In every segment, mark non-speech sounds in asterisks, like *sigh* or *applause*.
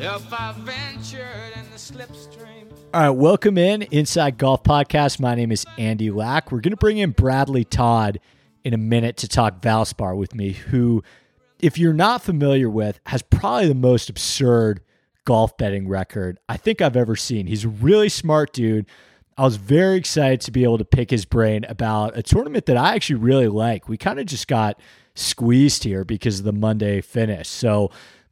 if I ventured in the slipstream. All right, welcome in Inside Golf Podcast. My name is Andy Lack. We're going to bring in Bradley Todd in a minute to talk Valspar with me, who, if you're not familiar with, has probably the most absurd golf betting record I think I've ever seen. He's a really smart dude. I was very excited to be able to pick his brain about a tournament that I actually really like. We kind of just got squeezed here because of the Monday finish. So,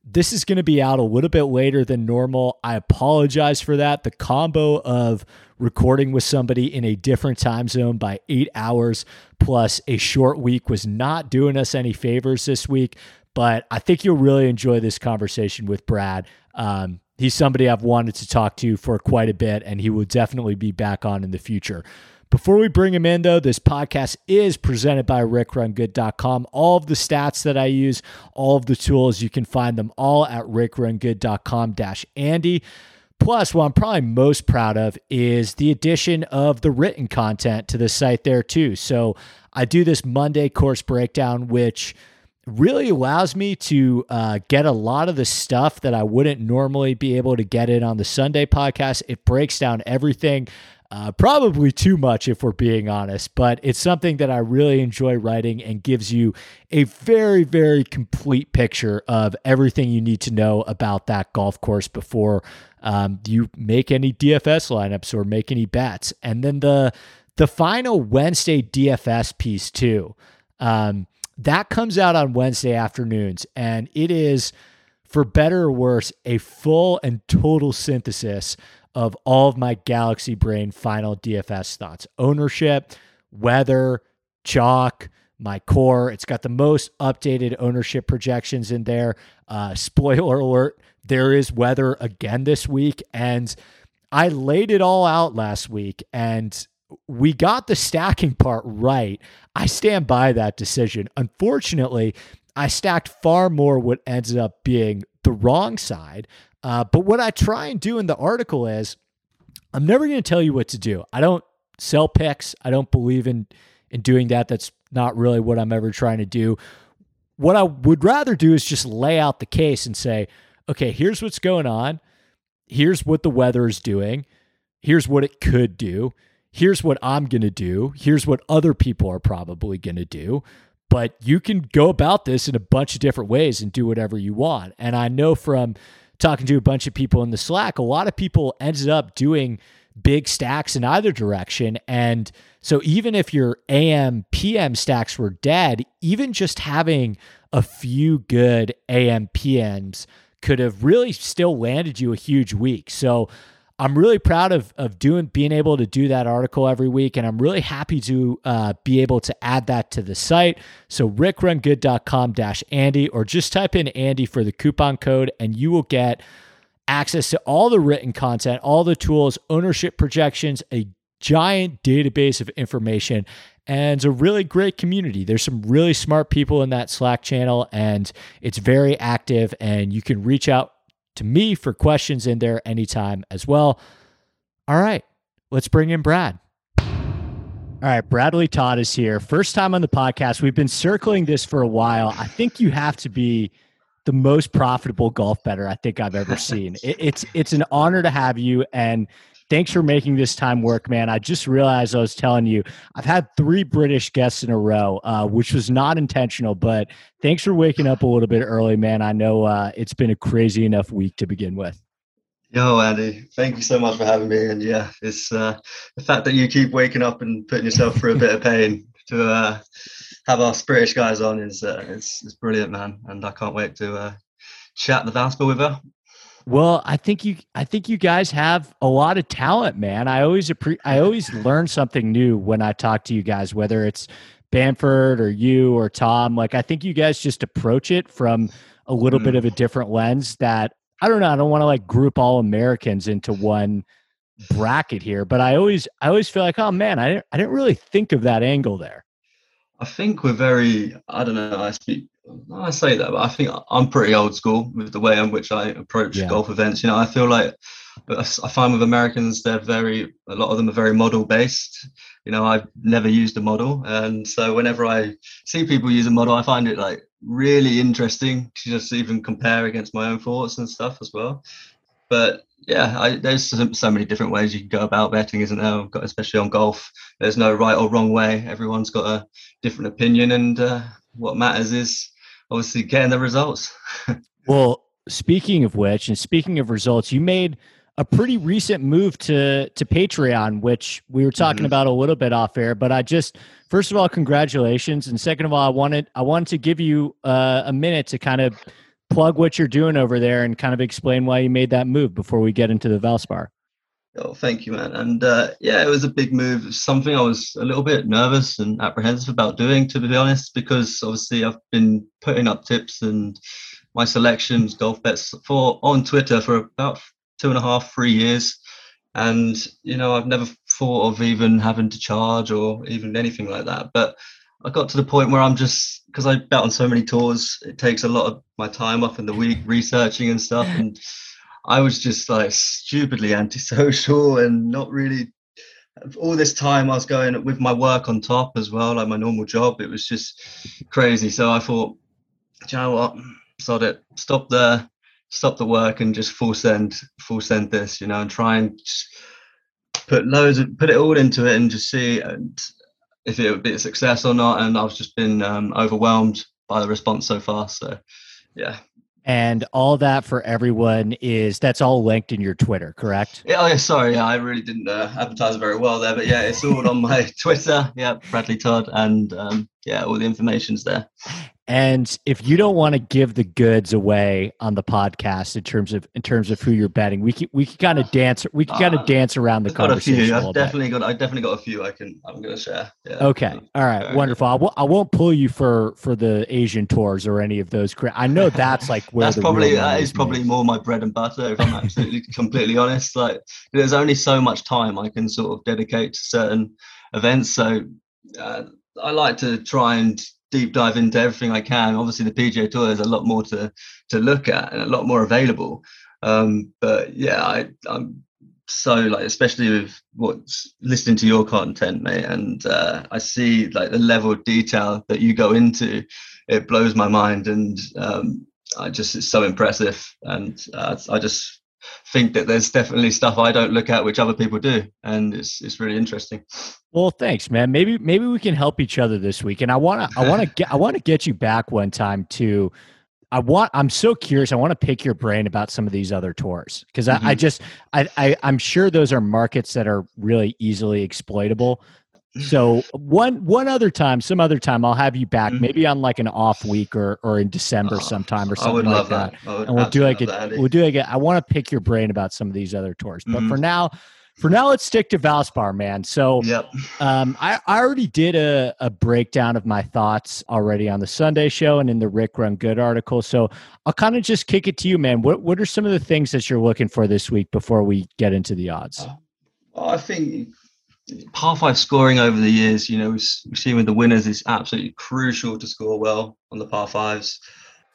this is going to be out a little bit later than normal. I apologize for that. The combo of recording with somebody in a different time zone by eight hours plus a short week was not doing us any favors this week. But I think you'll really enjoy this conversation with Brad. Um, he's somebody I've wanted to talk to for quite a bit, and he will definitely be back on in the future. Before we bring him in, though, this podcast is presented by rickrungood.com. All of the stats that I use, all of the tools, you can find them all at rickrungood.com dash Andy. Plus, what I'm probably most proud of is the addition of the written content to the site there, too. So I do this Monday course breakdown, which really allows me to uh, get a lot of the stuff that I wouldn't normally be able to get it on the Sunday podcast. It breaks down everything uh, probably too much, if we're being honest, but it's something that I really enjoy writing and gives you a very, very complete picture of everything you need to know about that golf course before um, you make any DFS lineups or make any bets. And then the the final Wednesday DFS piece too. Um, that comes out on Wednesday afternoons, and it is, for better or worse, a full and total synthesis of all of my Galaxy Brain final DFS thoughts ownership, weather, chalk, my core. It's got the most updated ownership projections in there. Uh, spoiler alert, there is weather again this week. And I laid it all out last week and we got the stacking part right. I stand by that decision. Unfortunately, I stacked far more what ended up being the wrong side. Uh, but what I try and do in the article is I'm never going to tell you what to do. I don't sell picks. I don't believe in in doing that. That's not really what I'm ever trying to do. What I would rather do is just lay out the case and say, okay, here's what's going on. Here's what the weather is doing. Here's what it could do. Here's what I'm going to do. Here's what other people are probably going to do. But you can go about this in a bunch of different ways and do whatever you want. And I know from talking to a bunch of people in the Slack, a lot of people ended up doing big stacks in either direction. And so even if your AM PM stacks were dead, even just having a few good AM PMs could have really still landed you a huge week. So I'm really proud of of doing being able to do that article every week, and I'm really happy to uh, be able to add that to the site. So rickrungood.com-andy, or just type in Andy for the coupon code, and you will get access to all the written content, all the tools, ownership projections, a giant database of information, and a really great community. There's some really smart people in that Slack channel, and it's very active. And you can reach out to me for questions in there anytime as well. All right, let's bring in Brad. All right, Bradley Todd is here. First time on the podcast. We've been circling this for a while. I think you have to be the most profitable golf better I think I've ever seen. It, it's it's an honor to have you and thanks for making this time work, man. I just realized I was telling you I've had three British guests in a row, uh, which was not intentional, but thanks for waking up a little bit early, man. I know uh, it's been a crazy enough week to begin with. Yo, Andy, thank you so much for having me. And yeah, it's uh, the fact that you keep waking up and putting yourself through a bit of pain to uh, have our British guys on is uh, it's, it's brilliant, man. And I can't wait to uh, chat the Valspar with her. Well, I think you I think you guys have a lot of talent, man. I always appre- I always learn something new when I talk to you guys, whether it's Bamford or you or Tom. Like I think you guys just approach it from a little mm. bit of a different lens that I don't know, I don't want to like group all Americans into one bracket here, but I always I always feel like, oh man, I didn't I didn't really think of that angle there. I think we're very I don't know, I speak I say that, but I think I'm pretty old school with the way in which I approach yeah. golf events. You know, I feel like I find with Americans, they're very, a lot of them are very model based. You know, I've never used a model. And so whenever I see people use a model, I find it like really interesting to just even compare against my own thoughts and stuff as well. But yeah, I, there's so many different ways you can go about betting, isn't there? Especially on golf, there's no right or wrong way. Everyone's got a different opinion, and uh, what matters is obviously getting the results. *laughs* well, speaking of which, and speaking of results, you made a pretty recent move to to Patreon, which we were talking mm-hmm. about a little bit off air. But I just, first of all, congratulations, and second of all, I wanted I wanted to give you uh, a minute to kind of plug what you're doing over there and kind of explain why you made that move before we get into the Valspar. Oh, thank you, man. And uh, yeah, it was a big move. Something I was a little bit nervous and apprehensive about doing, to be honest, because obviously I've been putting up tips and my selections, golf bets for on Twitter for about two and a half, three years. And, you know, I've never thought of even having to charge or even anything like that. But I got to the point where I'm just, because I bet on so many tours, it takes a lot of my time up in the week researching and stuff. *laughs* And I was just like stupidly antisocial *laughs* and not really all this time I was going with my work on top as well, like my normal job. It was just crazy. So I thought, you know what? Sod it. Stop there. Stop the work and just full send, full send this, you know, and try and put loads of put it all into it and just see if it would be a success or not. And I've just been um, overwhelmed by the response so far. So yeah, and all that for everyone is that's all linked in your Twitter, correct? Yeah, oh, yeah sorry, yeah, I really didn't uh, advertise very well there, but yeah, it's all on my *laughs* Twitter. Yeah, Bradley Todd, and um, yeah, all the information's there. And if you don't want to give the goods away on the podcast in terms of in terms of who you're betting, we can we can kind of dance we can kind of uh, dance around the I've conversation. Got a few. I've definitely bit. got I definitely got a few I can I'm going to share. Yeah. Okay. All right. Wonderful. I w- I won't pull you for for the Asian tours or any of those. I know that's like *laughs* where that's probably that is probably more my bread and butter. If I'm absolutely *laughs* completely honest, like there's only so much time I can sort of dedicate to certain events. So uh, I like to try and deep dive into everything I can. Obviously, the PGA Tour is a lot more to to look at and a lot more available. Um, but yeah, I, I'm so like, especially with what's listening to your content, mate, and uh, I see like the level of detail that you go into. It blows my mind, and um, I just it's so impressive, and uh, I just think that there's definitely stuff I don't look at which other people do, and it's it's really interesting. Well, thanks, man. Maybe maybe we can help each other this week, and I want to I want to *laughs* get I want to get you back one time too. I want I'm so curious. I want to pick your brain about some of these other tours because mm-hmm. I, I, mm-hmm. just I, I I'm sure those are markets that are really easily exploitable. So one one other time, some other time, I'll have you back, mm-hmm. maybe on like an off week or or in December oh, sometime or something like that. that. And we'll do like a, we'll do like a, I want to pick your brain about some of these other tours, but mm-hmm. for now, for now, let's stick to Valspar, man. So, yep. um, I, I already did a, a breakdown of my thoughts already on the Sunday show and in the Rick Run Good article. So, I'll kind of just kick it to you, man. What what are some of the things that you're looking for this week before we get into the odds? Uh, I think par five scoring over the years, you know, we've seen with the winners is absolutely crucial to score well on the par fives.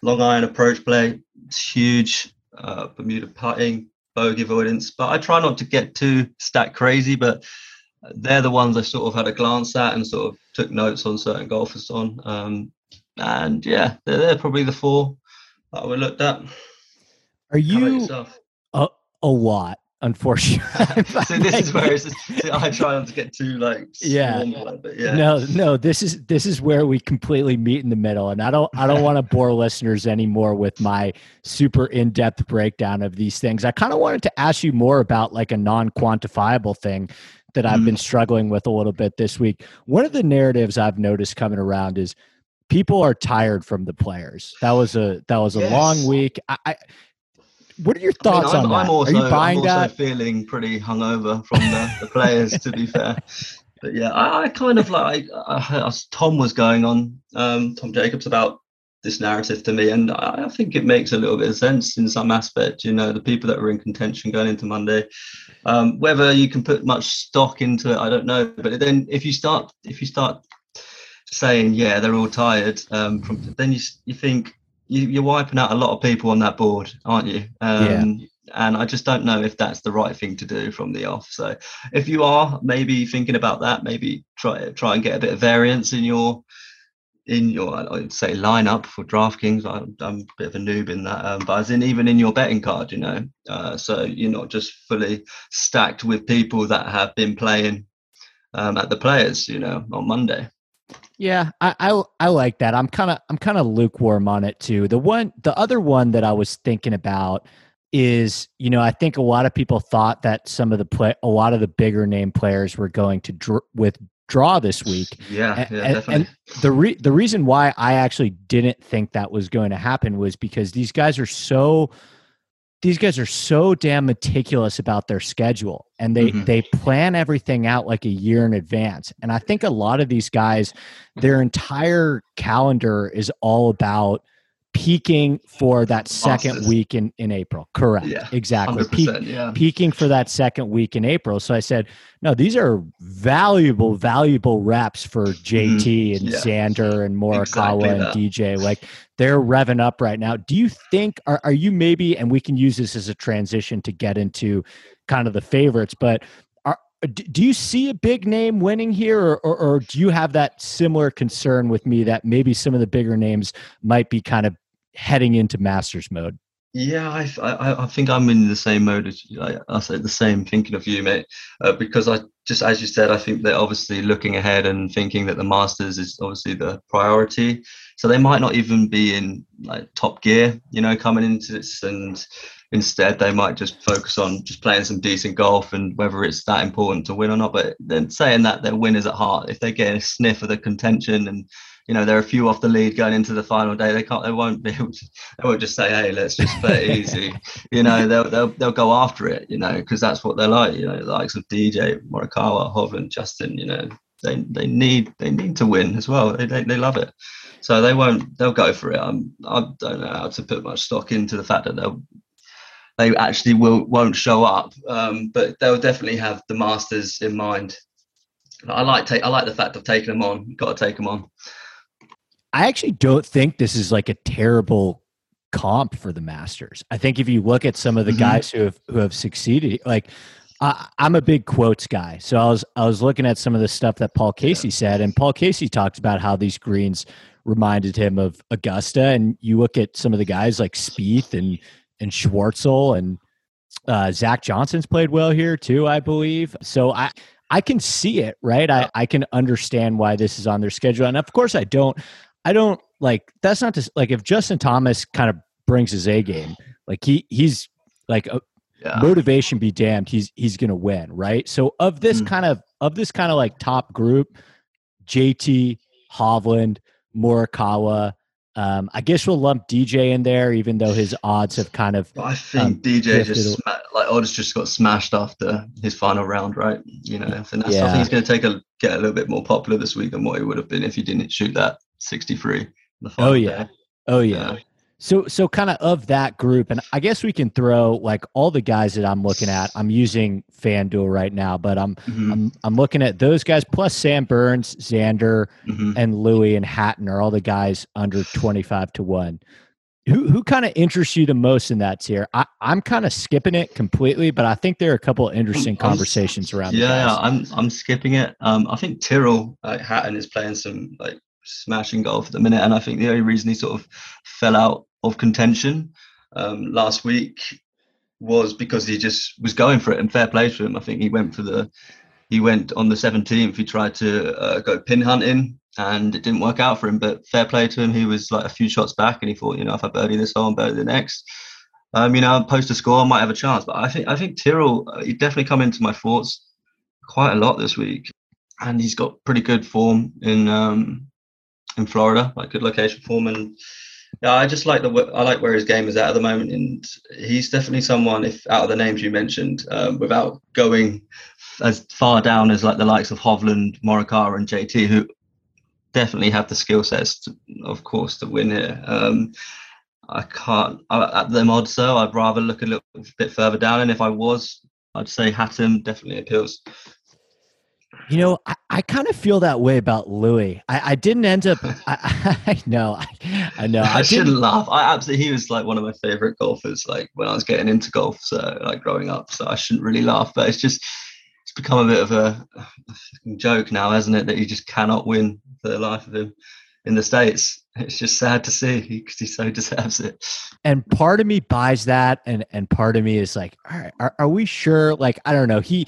Long iron approach play, it's huge. Uh, Bermuda putting, bogey avoidance, but I try not to get too stat crazy. But they're the ones I sort of had a glance at and sort of took notes on certain golfers on. Um, and yeah, they're, they're probably the four that we looked at. Are you a, a lot? Unfortunately. *laughs* so this is where *laughs* just, I try not to get too like yeah. yeah. No, no, this is this is where we completely meet in the middle, and I don't I don't want to bore *laughs* listeners anymore with my super in depth breakdown of these things. I kind of wanted to ask you more about like a non quantifiable thing that I've mm. been struggling with a little bit this week. One of the narratives I've noticed coming around is people are tired from the players. That was a that was a yes. long week. I, I what are your thoughts I mean, on I'm, that? Also, are you buying I'm also that? feeling pretty hungover from the, the players, to be fair. But yeah, I, I kind of like I, Tom was going on, um, Tom Jacobs about this narrative to me, and I, I, think it makes a little bit of sense in some aspect. You know, the people that were in contention going into Monday, um, whether you can put much stock into it, I don't know. But then if you start if you start saying yeah they're all tired, um, from then you you think you, are wiping out a lot of people on that board, aren't you? Um, yeah. and I just don't know if that's the right thing to do from the off. So if you are maybe thinking about that, maybe try try and get a bit of variance in your in your I'd say lineup for DraftKings. I'm, I'm a bit of a noob in that, um, but as in even in your betting card, you know, uh, so you're not just fully stacked with people that have been playing um, at the players, you know, on Monday. Yeah, I, I, I like that. I'm kind of I'm kind of lukewarm on it too. The one the other one that I was thinking about is you know I think a lot of people thought that some of the play a lot of the bigger name players were going to dr- withdraw this week. Yeah, and, yeah, definitely. And the re- the reason why I actually didn't think that was going to happen was because these guys are so these guys are so damn meticulous about their schedule and they mm-hmm. they plan everything out like a year in advance and i think a lot of these guys their entire calendar is all about peaking for that second week in, in April. Correct. Yeah, exactly. Peak, yeah. Peaking for that second week in April. So I said, no, these are valuable, valuable reps for JT mm-hmm. and yeah. Xander and Morikawa exactly and DJ. Like they're revving up right now. Do you think, are, are you maybe, and we can use this as a transition to get into kind of the favorites, but do you see a big name winning here or, or, or, do you have that similar concern with me that maybe some of the bigger names might be kind of heading into masters mode. Yeah i i, I think i'm in the same mode as I, I say the same thinking of you mate. Uh, because i just as you said i think they're obviously looking ahead and thinking that the masters is obviously the priority. So they might not even be in like top gear you know coming into this and instead they might just focus on just playing some decent golf and whether it's that important to win or not. But then saying that they're winners at heart. If they get a sniff of the contention and you know they're a few off the lead going into the final day they can't they won't be able to they won't just say hey let's just play easy *laughs* you know they'll, they'll they'll go after it you know because that's what they're like you know the likes of dj morikawa hovland justin you know they they need they need to win as well they, they, they love it so they won't they'll go for it I'm, i don't know how to put much stock into the fact that they'll they actually will won't show up. Um, but they'll definitely have the masters in mind. I like take I like the fact of taking them on. Got to take them on. I actually don't think this is like a terrible comp for the Masters. I think if you look at some of the mm-hmm. guys who have who have succeeded, like I, am a big quotes guy, so I was I was looking at some of the stuff that Paul Casey yeah. said, and Paul Casey talked about how these greens reminded him of Augusta, and you look at some of the guys like Spieth and and Schwartzel and uh, Zach Johnson's played well here too, I believe. So I I can see it, right? I I can understand why this is on their schedule, and of course I don't I don't like that's not just like if Justin Thomas kind of brings his A game, like he he's like a, yeah. motivation be damned, he's he's gonna win, right? So of this mm. kind of of this kind of like top group, JT Hovland, Morikawa, um, I guess we'll lump DJ in there, even though his odds have kind of. I think um, DJ just sma- like odds just got smashed after his final round, right? You know, and that's, yeah. I think he's going to take a get a little bit more popular this week than what he would have been if he didn't shoot that 63. oh yeah, day. oh yeah. So so kind of of that group, and I guess we can throw like all the guys that I'm looking at. I'm using FanDuel right now, but I'm mm-hmm. I'm I'm looking at those guys plus Sam Burns, Xander, mm-hmm. and Louis and Hatton are all the guys under 25 to one. Who who kind of interests you the most in that tier? I, I'm kind of skipping it completely, but I think there are a couple of interesting I'm, conversations around. Yeah, I'm I'm skipping it. Um, I think Tyrrell uh, Hatton is playing some like smashing golf at the minute, and I think the only reason he sort of fell out of contention um, last week was because he just was going for it and fair play to him. I think he went for the he went on the 17th. He tried to uh, go pin hunting and it didn't work out for him. But fair play to him. He was like a few shots back and he thought, you know, if I birdie this hole, and birdie the next, um, you know, post a score, I might have a chance. But I think I think Tyrrell, uh, he definitely come into my thoughts quite a lot this week, and he's got pretty good form in um, in Florida, like good location form and yeah, I just like the I like where his game is at at the moment, and he's definitely someone. If out of the names you mentioned, um, without going as far down as like the likes of Hovland, Morikawa, and JT, who definitely have the skill sets, to, of course, to win here. Um, I can't I, at them odds though. I'd rather look a little bit further down, and if I was, I'd say Hatton definitely appeals. You know, I, I kind of feel that way about Louis. I, I didn't end up. *laughs* I, I know. I, I know. I, I shouldn't laugh. I absolutely he was like one of my favorite golfers. Like when I was getting into golf, so like growing up. So I shouldn't really laugh, but it's just it's become a bit of a, a joke now, hasn't it? That he just cannot win for the life of him in the states. It's just sad to see because he so *laughs* deserves it. And part of me buys that, and and part of me is like, all right, are, are we sure? Like, I don't know. He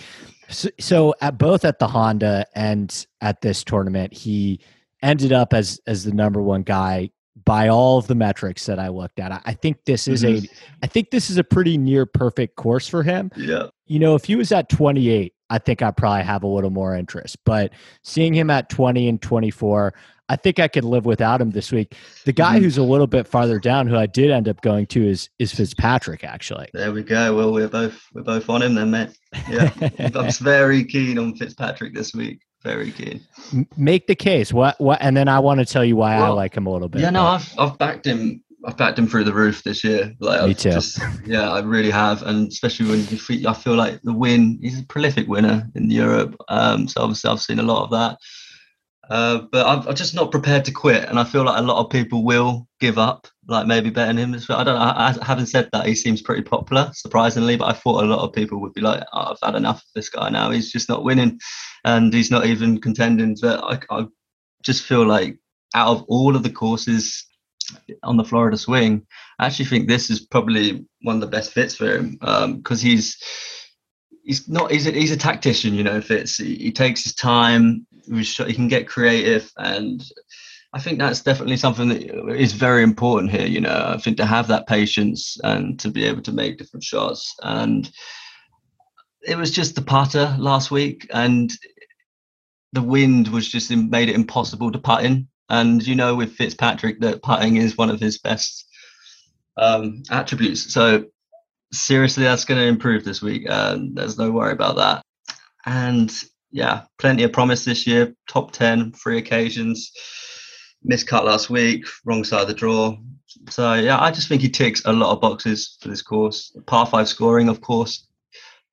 so, so at both at the Honda and at this tournament, he ended up as as the number one guy by all of the metrics that I looked at. I, think this is Mhm. a I think this is a pretty near perfect course for him. Yeah, You know, if he was at 28, I think I probably have a little more interest. But seeing him at 20 and 24, I think I could live without him this week. The guy Mhm. who's a little bit farther down, who I did end up going to, is is Fitzpatrick. Actually, there we go. Well, we're both we're both on him then, mate. Yeah, *laughs* I'm very keen on Fitzpatrick this week. Very keen. Make the case. What what? And then I want to tell you why I like him a little bit. Yeah, no, I've I've backed him. I've backed him through the roof this year. Like, Me I've too. Just, yeah, I really have, and especially when you feel, I feel like the win. He's a prolific winner in Europe. Um, so obviously I've seen a lot of that. Uh, but I'm, I'm just not prepared to quit, and I feel like a lot of people will give up, like maybe betting him. I don't know. I, I, having said that, he seems pretty popular, surprisingly. But I thought a lot of people would be like, oh, "I've had enough of this guy now. He's just not winning, and he's not even contending." But I, I just feel like out of all of the courses on the Florida swing, I actually think this is probably one of the best fits for him because he's he's not he's a, he's a tactician, you know. Fitz he, he takes his time. He can get creative, and I think that's definitely something that is very important here. You know, I think to have that patience and to be able to make different shots. And it was just the putter last week, and the wind was just made it impossible to putt in. And you know, with Fitzpatrick, that putting is one of his best um, attributes. So seriously, that's going to improve this week. And there's no worry about that. And yeah, plenty of promise this year. Top ten, three occasions. Missed cut last week, wrong side of the draw. So yeah, I just think he ticks a lot of boxes for this course. Par five scoring, of course,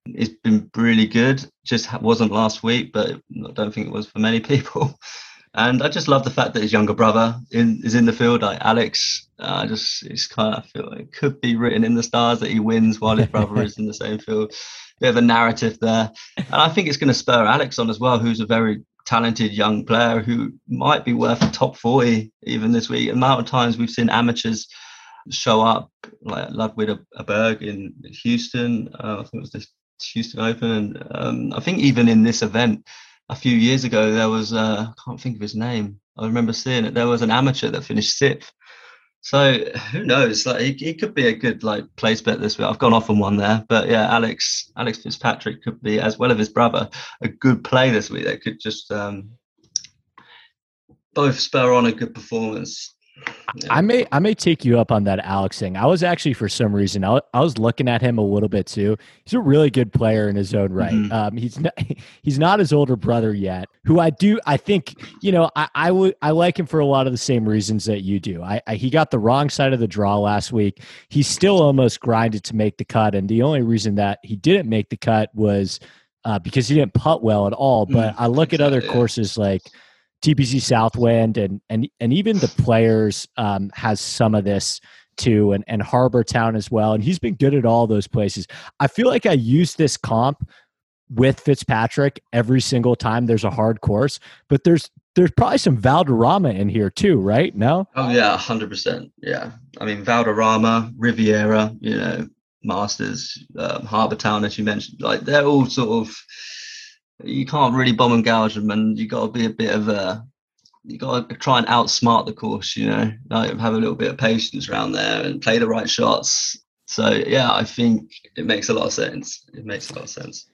it's been really good. Just wasn't last week, but I don't think it was for many *laughs* people. And I just love the fact that his younger brother in, is in the field, like Alex. Uh, I just it's kind of I feel it could be written in the stars that he wins while his brother is in the same field. Bit of a narrative there, and I think it's going to spur Alex on as well, who's a very talented young player who might be worth a top forty even this week. amount of times we've seen amateurs show up, like Ludwig Aberg in Houston. Uh, I think it was this Houston Open, and um, I think even in this event a few years ago, there was uh, I can't think of his name. I remember seeing it. There was an amateur that finished sixth. So who knows? Like he, he could be a good like place bet this week. I've gone off on one there, but yeah, Alex Alex Fitzpatrick could be as well as his brother a good play this week. That could just um, both spur on a good performance. Yeah. I may I may take you up on that Alex thing. I was actually for some reason I, I was looking at him a little bit too. He's a really good player in his own right. Mhm. Um, he's not *laughs* he's not his older brother yet, who I do I think you know I I would I like him for a lot of the same reasons that you do. I, I he got the wrong side of the draw last week. He still almost grinded to make the cut, and the only reason that he didn't make the cut was uh, because he didn't putt well at all. But Mm, I look at other yeah. courses like TPC Southwind and and and even the players um, has some of this too, and and Harbor Town as well. And he's been good at all those places. I feel like I use this comp with Fitzpatrick every single time there's a hard course, but there's there's probably some Valderrama in here too, right? No, Oh yeah, hundred percent. Yeah, I mean Valderrama, Riviera, you know, Masters, um, Harbour Town, as you mentioned, like they're all sort of. You can't really bomb and gouge them, and you got to be a bit of a. You got to try and outsmart the course, you know, like have a little bit of patience around there and play the right shots. So yeah, I think it makes a lot of sense. It makes a lot of sense.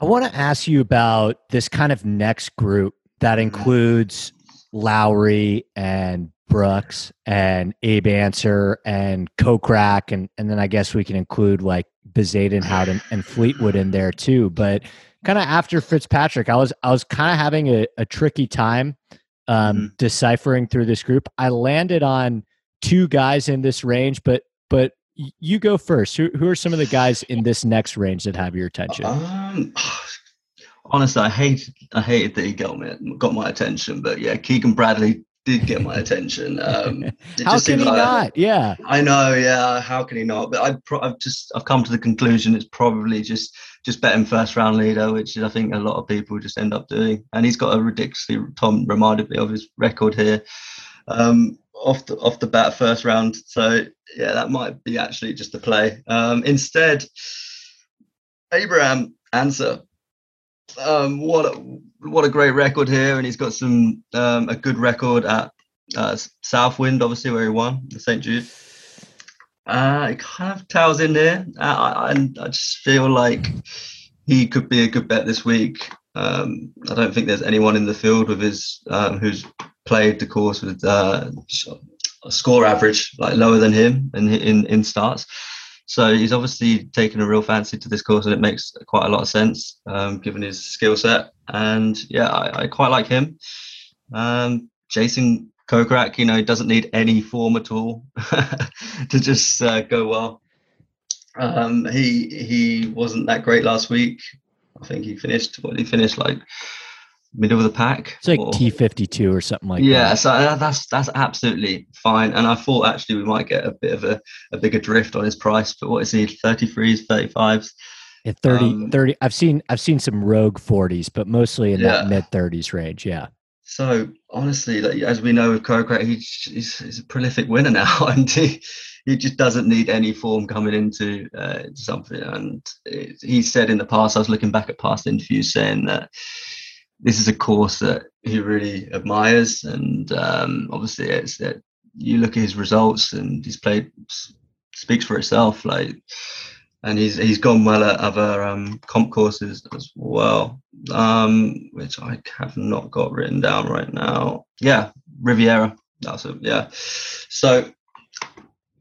I want to ask you about this kind of next group that mm-hmm. includes Lowry and Brooks and Abe Ancer and Kokrak and and then I guess we can include like Bezuidenhout and Fleetwood in there too. But kind of after Fitzpatrick, I was I was kind of having a, a tricky time um, Mhm. deciphering through this group. I landed on two guys in this range, but but you go first. Who who are some of the guys in this next range that have your attention? Um, honestly, I hate I hated that he got my got my attention, but yeah, Keegan Bradley did get my attention. Um, *laughs* how can he like, not? Yeah, I know. Yeah, how can he not? But I pro- I've just I've come to the conclusion it's probably just just betting first round leader, which I think a lot of people just end up doing. And he's got a ridiculously Tom reminded me of his record here. Um, off the off the bat first round. So yeah, that might be actually just a play. Um, instead, Abraham Ancer. Um, what a, what a great record here, and he's got some um, a good record at uh, Southwind, obviously where he won the St Jude. Uh, it kind of tails in there, uh, and I just feel like he could be a good bet this week. Um, I don't think there's anyone in the field with his um, who's played the course with uh, a score average like lower than him in in, in starts. So he's obviously taken a real fancy to this course, and it makes quite a lot of sense um, given his skill set. And yeah, I, I, quite like him. Um, Jason Kokrak, you know, doesn't need any form at all *laughs* to just uh, go well. Um, he he wasn't that great last week. I think he finished what he finished like middle of the pack. It's like T fifty two or something like yeah, that. Yeah, so uh, that's that's absolutely fine. And I thought actually we might get a bit of a, a bigger drift on his price, but what is he? 33s, 35s? Yeah, 30, um, 30 I've seen I've seen some rogue forties, but mostly in yeah. that mid thirties range. Yeah. So honestly, like, as we know with Kokrak, he's, he's, he's, a prolific winner now, *laughs* and he he just doesn't need any form coming into uh, something. And it, he said in the past, I was looking back at past interviews saying that this is a course that he really admires, and um, obviously, it's that you look at his results and he's played speaks for itself. Like, and he's he's gone well at other um, comp courses as well, um, which I have not got written down right now. Yeah, Riviera. That's it. Yeah. So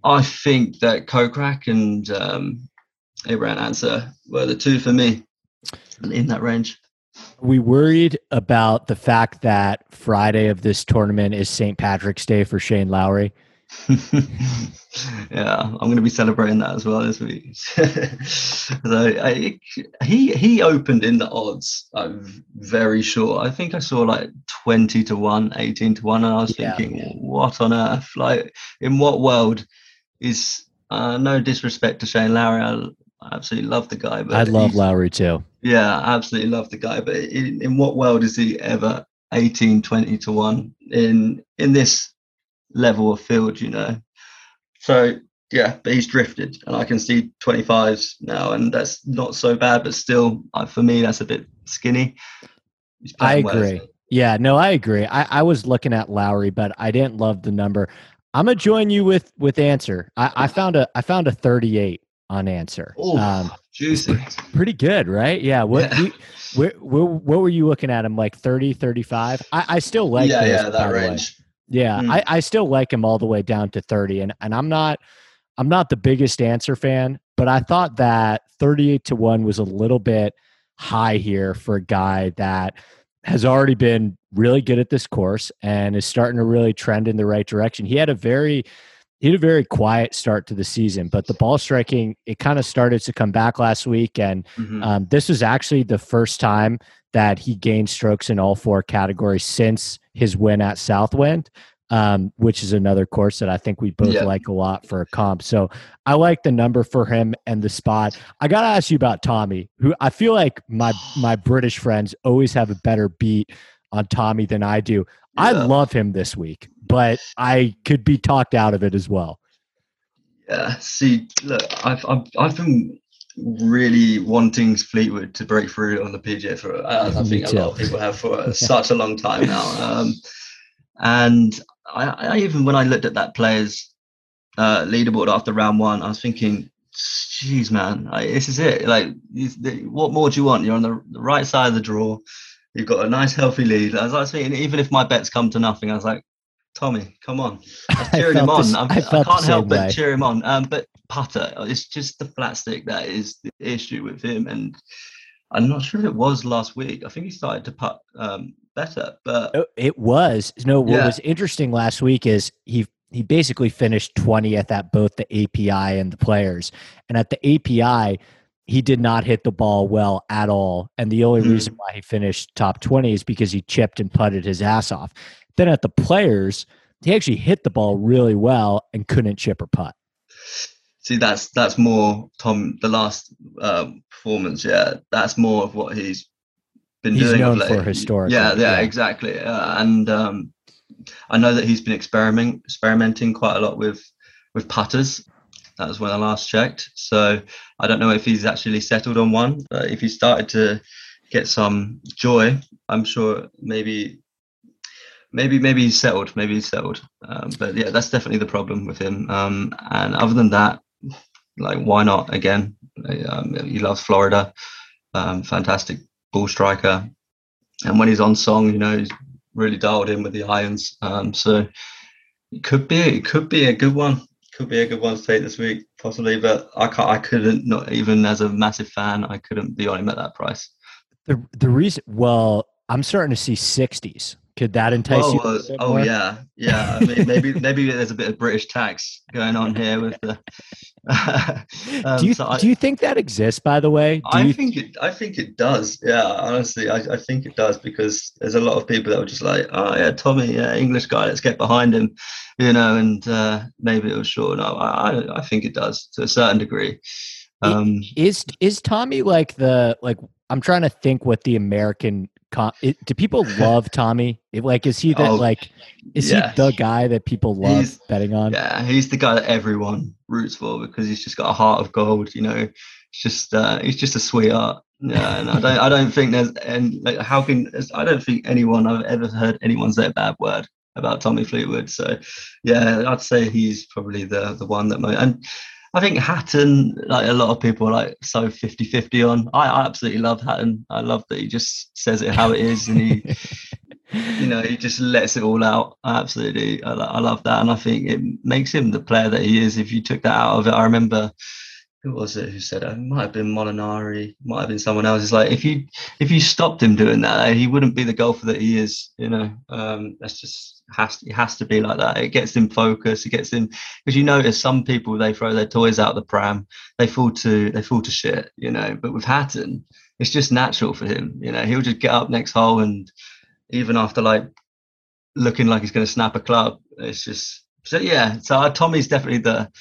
I think that Kokrak and um, Abraham Ancer were the two for me in that range we worried about the fact that Friday of this tournament is St. Patrick's Day for Shane Lowry? *laughs* yeah, I'm going to be celebrating that as well this week. *laughs* so I, he he opened in the odds. I'm very sure. I think I saw like 20 to one, 18 to one, and I was yeah. thinking, what on earth? Like, in what world is? Uh, no disrespect to Shane Lowry. I, I absolutely love the guy, but I love Lowry too. Yeah, I absolutely love the guy. But in, in what world is he ever 18, 20 to 1 in in this level of field, you know? So yeah, but he's drifted, and I can see 25s now, and that's not so bad, but still, uh, for me, that's a bit skinny. I agree. Well, yeah, no, I agree. I, I was looking at Lowry, but I didn't love the number. I'm gonna join you with with Ancer. I, I found a I found a 38 on Ancer. Oh, um, juicy. Pretty good, right? Yeah. What, yeah. You, where, where, what were you looking at him? Like 30, 35? I, I still like Yeah, yeah, that range. Yeah. Mm. I, I still like him all the way down to 30. And and I'm not I'm not the biggest Ancer fan, but I thought that 38 to 1 was a little bit high here for a guy that has already been really good at this course and is starting to really trend in the right direction. He had a very he had a very quiet start to the season, but the ball striking it kind of started to come back last week, and mm-hmm. um, this was actually the first time that he gained strokes in all four categories since his win at Southwind, um, which is another course that I think we both yeah. like a lot for a comp. So I like the number for him and the spot. I got to ask you about Tommy, who I feel like my my British friends always have a better beat on Tommy than I do. Yeah. I love him this week, but I could be talked out of it as well. Yeah. See, look, I've I've, I've been really wanting Fleetwood to break through on the PGA for as I think a lot of people have for *laughs* such a long time now. Um, and I, I, even when I looked at that player's uh, leaderboard after round one, I was thinking, "Geez, man, like, this is it. Like, what more do you want? You're on the, the right side of the draw. You've got a nice, healthy lead. As I was thinking, even if my bets come to nothing, I was like, Tommy, come on. *laughs* I'm cheering him on. This, I, I, can't help way. but cheer him on. Um, but putter, it's just the flat stick that is the issue with him. And I'm not sure if it was last week. I think he started to putt um, better, but oh, it was. No, what yeah. was interesting last week is he he basically finished 20th at both the API and the players. And at the API, he did not hit the ball well at all. And the only Mhm. reason why he finished top 20 is because he chipped and putted his ass off. Then at the players, he actually hit the ball really well and couldn't chip or putt. See, that's that's more Tom. The last uh, performance, yeah, that's more of what he's been He's doing. known for historically, Yeah, yeah, yeah. exactly. Uh, and um, I know that he's been experiment experimenting quite a lot with with putters. That was when I last checked. So I don't know if he's actually settled on one. But if he started to get some joy, I'm sure maybe maybe maybe he's settled. Maybe he's settled. Um, but yeah, that's definitely the problem with him. Um, and other than that, like why not again? Um, he loves Florida. Um, fantastic ball striker, and when he's on song, you know, he's really dialed in with the irons. Um, so it could be it could be a good one. Could be a good one to take this week, possibly. But I can't. I couldn't. Not even as a massive fan, I couldn't be on him at that price. The the reason well, I'm starting to see 60s. Could that entice Oh, you? a uh, little bit oh more? yeah, yeah. I mean, maybe maybe there's a bit of British tax going on here with the. Um, *laughs* do you so I- do you think that exists by the way? Do I you think it. I think it does. Yeah, honestly, I, I think it does because there's a lot of people that were just like, oh yeah, Tommy, yeah, English guy, let's get behind him, you know, and uh, maybe it was short. No, I, I think it does to a certain degree. Um, is is Tommy like the like I'm trying to think what the American it, do people love *laughs* Tommy? It, like is he the Oh, like is he the guy that people love He's- betting on? yeah, he's the guy that everyone roots for because he's just got a heart of gold. You know, it's just uh, he's just a sweetheart. Yeah, and I don't I don't think there's and like how can I don't think anyone I've ever heard anyone say a bad word about Tommy Fleetwood. So yeah, I'd say he's probably the the one that mo- and I think Hatton, like a lot of people like so 50-50 on. I, I absolutely love Hatton. I love that he just says it how it is and he *laughs* you know, he just lets it all out. Absolutely, I, I love that, and I think it makes him the player that he is. If you took that out of it, I remember who was it who said it? it might have been Molinari, might have been someone else. It's like if you if you stopped him doing that, he wouldn't be the golfer that he is. You know, um, that's just has it has to be like that. It gets him focused. It gets him because you notice some people they throw their toys out the pram, they fall to they fall to shit. You know, but with Hatton, it's just natural for him. You know, he'll just get up next hole and even after like looking like he's going to snap a club. It's just so yeah. So uh, Tommy's definitely the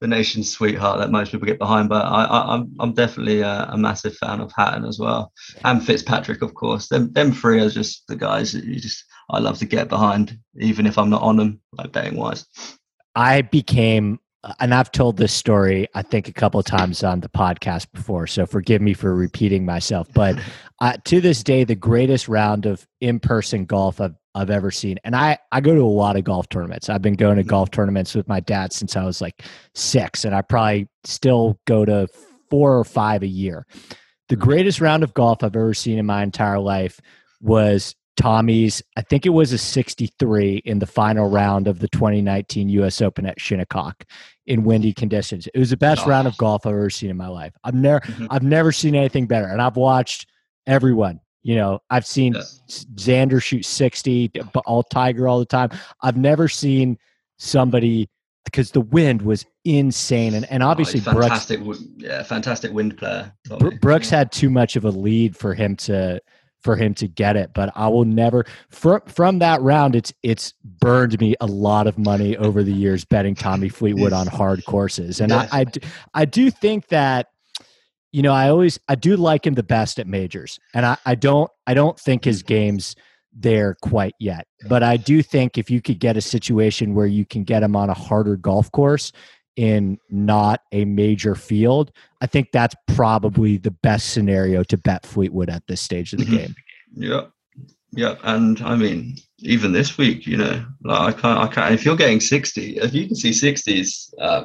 the nation's sweetheart that most people get behind, but I, I I'm I'm definitely a, a massive fan of Hatton as well, and Fitzpatrick of course. Them them three are just the guys that you just I love to get behind, even if I'm not on them, like betting wise. I became, and I've told this story, I think, a couple of times on the podcast before. So forgive me for repeating myself. But uh, to this day, the greatest round of in person golf I've, I've ever seen. And I, I go to a lot of golf tournaments. I've been going to golf tournaments with my dad since I was like six, and I probably still go to four or five a year. The greatest round of golf I've ever seen in my entire life was Tommy's, I think it was a 63 in the final round of the 2019 US Open at Shinnecock in windy conditions. It was the best Oh. round of golf I've ever seen in my life. I've never Mhm. I've never seen anything better. And I've watched everyone. You know, I've seen Yeah. Xander shoot 60, but all Tiger all the time. I've never seen somebody because the wind was insane. And, and oh, obviously oh, fantastic, wi- yeah, fantastic wind player. Tommy. Brooks had too much of a lead for him to for him to get it, but I will never from from that round. It's it's burned me a lot of money over the years betting Tommy *laughs* Fleetwood on hard courses, and Yes. I do think that you know I always I do like him the best at majors, and I, I don't I don't think his game's there quite yet, but I do think if you could get a situation where you can get him on a harder golf course in not a major field, I think that's probably the best scenario to bet Fleetwood at this stage of the Mhm. game. Yeah, yeah, and I mean, even this week, you know, like I can't, I can't. If you're getting sixty, if you can see sixties, uh,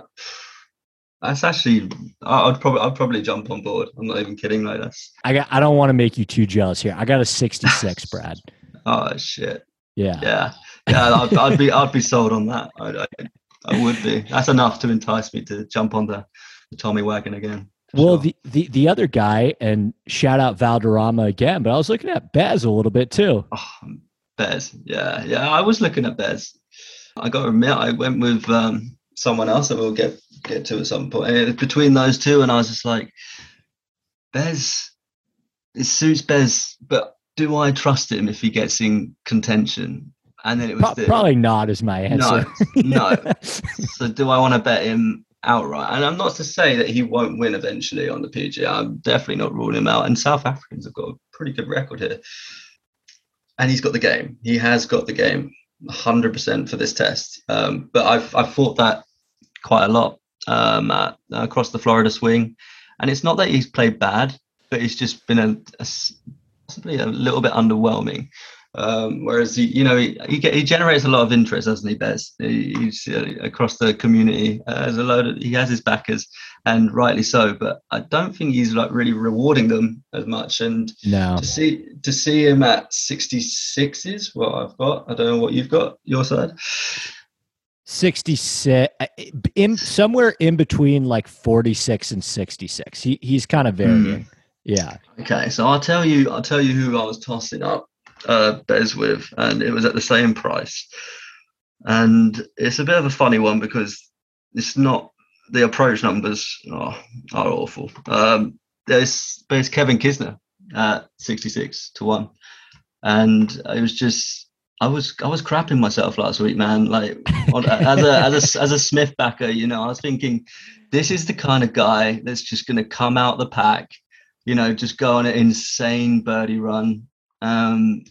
that's actually, I'd probably, I'd probably jump on board. I'm not even kidding. Like that's, I got I don't want to make you too jealous here. I got a 66, *laughs* Brad. oh shit, Yeah. yeah, yeah. I'd, I'd be, I'd be sold on that. I, I, I would be. That's enough to entice me to jump on the, the Tommy wagon again. Well, sure. the, the the other guy, and shout out Valderrama again, but I was looking at Bez a little bit too. Oh, Bez. Yeah, yeah. I was looking at Bez. I got to admit, I went with um, someone else that we'll get get to at some point. And between those two, and I was just like, Bez, it suits Bez, but do I trust him if he gets in contention? And then it was the, probably not is my answer. no, no. *laughs* so do I want to bet him outright? And I'm not to say that he won't win eventually on the PGA. I'm definitely not ruling him out. And South Africans have got a pretty good record here. And he's got the game. He has got the game 100% for this test. Um, but I've, I've fought that quite a lot um, at, across the Florida swing. And it's not that he's played bad, but it's just been a, a possibly a little bit underwhelming. Um, whereas he, you know, he, he, he generates a lot of interest, doesn't he, Bez? He, he's uh, across the community. Uh, there's a load of, he has his backers, and rightly so. But I don't think he's like really rewarding them as much. And no, to see to see him at 66 is what I've got. I don't know what you've got your side. 66 uh, in somewhere in between like 46 and 66 he, he's kind of varying. Mm. yeah. Okay so i'll tell you i'll tell you who i was tossing up uh bez with and it was at the same price. And it's a bit of a funny one because it's not the approach numbers are, are awful. Um there's there's kevin kisner at 66 to 1 and it was just I was I was crapping myself last week, man. Like on, *laughs* as a as a as a Smith backer, you know, I was thinking, this is the kind of guy that's just going to come out the pack, you know, just go on an insane birdie run, um,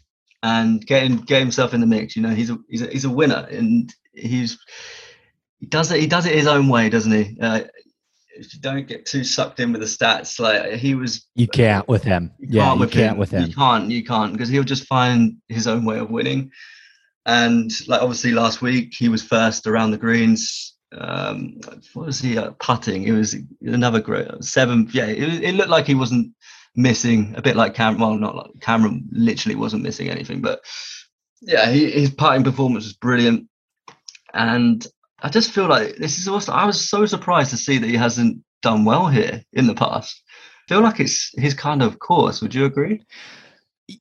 and get in, get himself in the mix. You know, he's a he's a, he's a winner, and he's he does it he does it his own way, doesn't he? Uh, if you don't get too sucked in with the stats, like he was, you can't with him. You yeah, you can't him. with him. You can't, you can't, because he'll just find his own way of winning. And like obviously last week he was first around the greens. Um, what was he uh, putting? It was another great seven. Yeah, it, it, looked like he wasn't missing. A bit like Cameron. Well, not like Cameron. Literally wasn't missing anything, but yeah, he, his putting performance was brilliant. And I just feel like this is also. I was so surprised to see that he hasn't done well here in the past. I feel like it's his kind of course. Would you agree?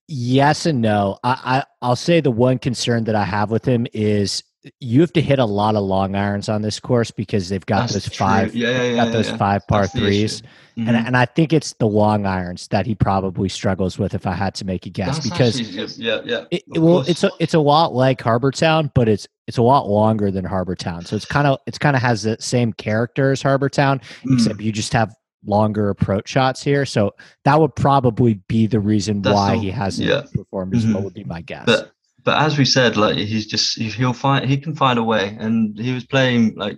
Yes and no. I, I will say the one concern that I have with him is you have to hit a lot of long irons on this course because they've got That's those five yeah, yeah, yeah, got those five par threes. Mm-hmm. And and I think it's the long irons that he probably struggles with if I had to make a guess That's because actually, yeah yeah it, well it's a it's a lot like Harbour Town but it's it's a lot longer than Harbour Town so it's kind of it's kind of has the same character as Harbour Town mm. except you just have longer approach shots here so that would probably be the reason That's why a, he hasn't yeah. performed as mm-hmm. well would be my guess but but as we said like he's just he'll find he can find a way and he was playing like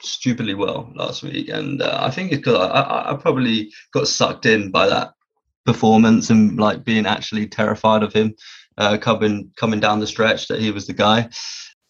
stupidly well last week, and uh, I think it's because I, I, probably got sucked in by that performance and like being actually terrified of him uh, coming coming down the stretch that he was the guy.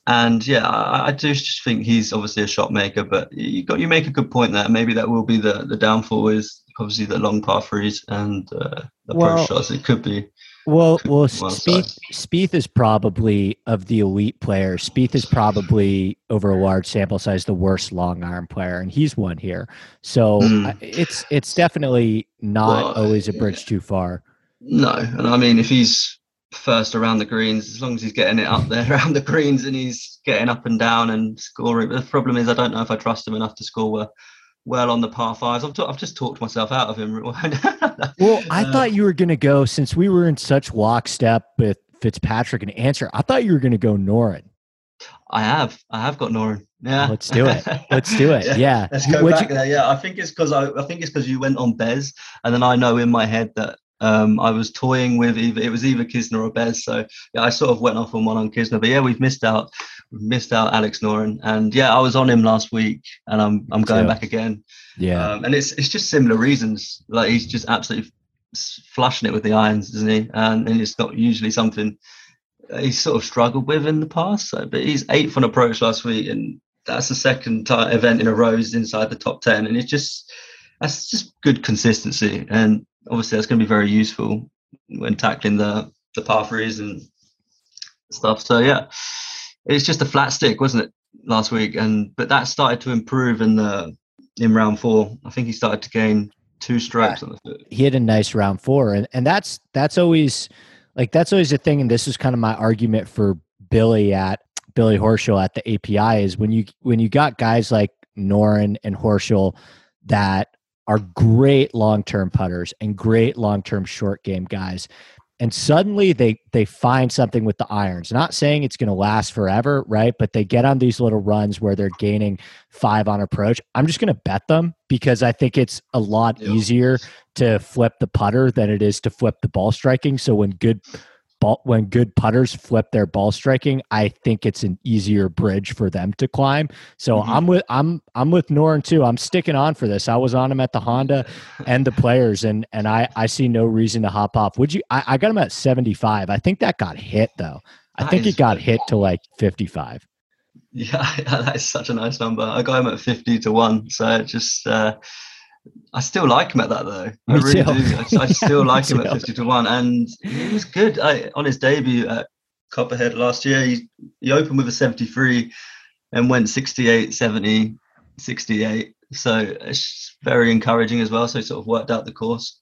And yeah, I, I do just think he's obviously a shot maker, but you got you make a good point there. Maybe that will be the the downfall is obviously the long par threes and uh, approach well, shots. It could be *laughs* well, well, Spieth, Spieth is probably of the elite players. Spieth is probably over a large sample size the worst long iron player, and he's one here. So mm. it's it's definitely not well, always a bridge yeah. too far. No, and I mean if he's first around the greens, as long as he's getting it up there *laughs* around the greens and he's getting up and down and scoring. But the problem is I don't know if I trust him enough to score well on the par fives. I've, t- I've just talked myself out of him. *laughs* well, I uh, thought you were going to go since we were in such lockstep with Fitzpatrick and Ancer. I thought you were going to go Noren. I have, I have got Noren. Yeah, let's do it. Let's do it. *laughs* yeah, yeah. let's go What'd back you... there. Yeah, I think it's because I, I think it's because you went on Bez, and then I know in my head that um, I was toying with either it was either Kisner or Bez. So yeah, I sort of went off on one on Kisner. But yeah, we've missed out. Missed out Alex Noren. And yeah, I was on him last week, and I'm I'm going back again. Yeah. Um, and it's it's just similar reasons. Like he's just absolutely flushing it with the irons, isn't he? And, and it's not usually something he's sort of struggled with in the past. So, but he's eighth on approach last week, and that's the second time, event in a row he's inside the top ten, and it's just that's just good consistency. And obviously that's going to be very useful when tackling the the par threes and stuff. So yeah, it's just a flat stick, wasn't it, last week? And but that started to improve in the in round four. I think he started to gain two strokes on the foot. He had a nice round four, and and that's that's always like that's always a thing. And this is kind of my argument for Billy at Billy Horschel at the API is when you when you got guys like Noren and Horschel that are great long term putters and great long term short game guys. And suddenly they they find something with the irons. Not saying it's going to last forever, right? But they get on these little runs where they're gaining five on approach. I'm just going to bet them because I think it's a lot Yep. easier to flip the putter than it is to flip the ball striking. So when good ball when good putters flip their ball striking, I think it's an easier bridge for them to climb. So Mhm. I'm with I'm I'm with Noren too. I'm sticking on for this. I was on him at the Honda and the players, and and I I see no reason to hop off. Would you? I, I got him at 75. I think that got hit though. I That think it got hit to like 55. *laughs* Yeah, that is such a nice number. I got him at 50 to 1. So it just, uh, I still like him at that though. I *laughs* Me really too. do. I, I still *laughs* like him at 50 to 1. And he was good I, on his debut at Copperhead last year. He, he opened with a 73 and went 68, 70, 68. So it's very encouraging as well. So he sort of worked out the course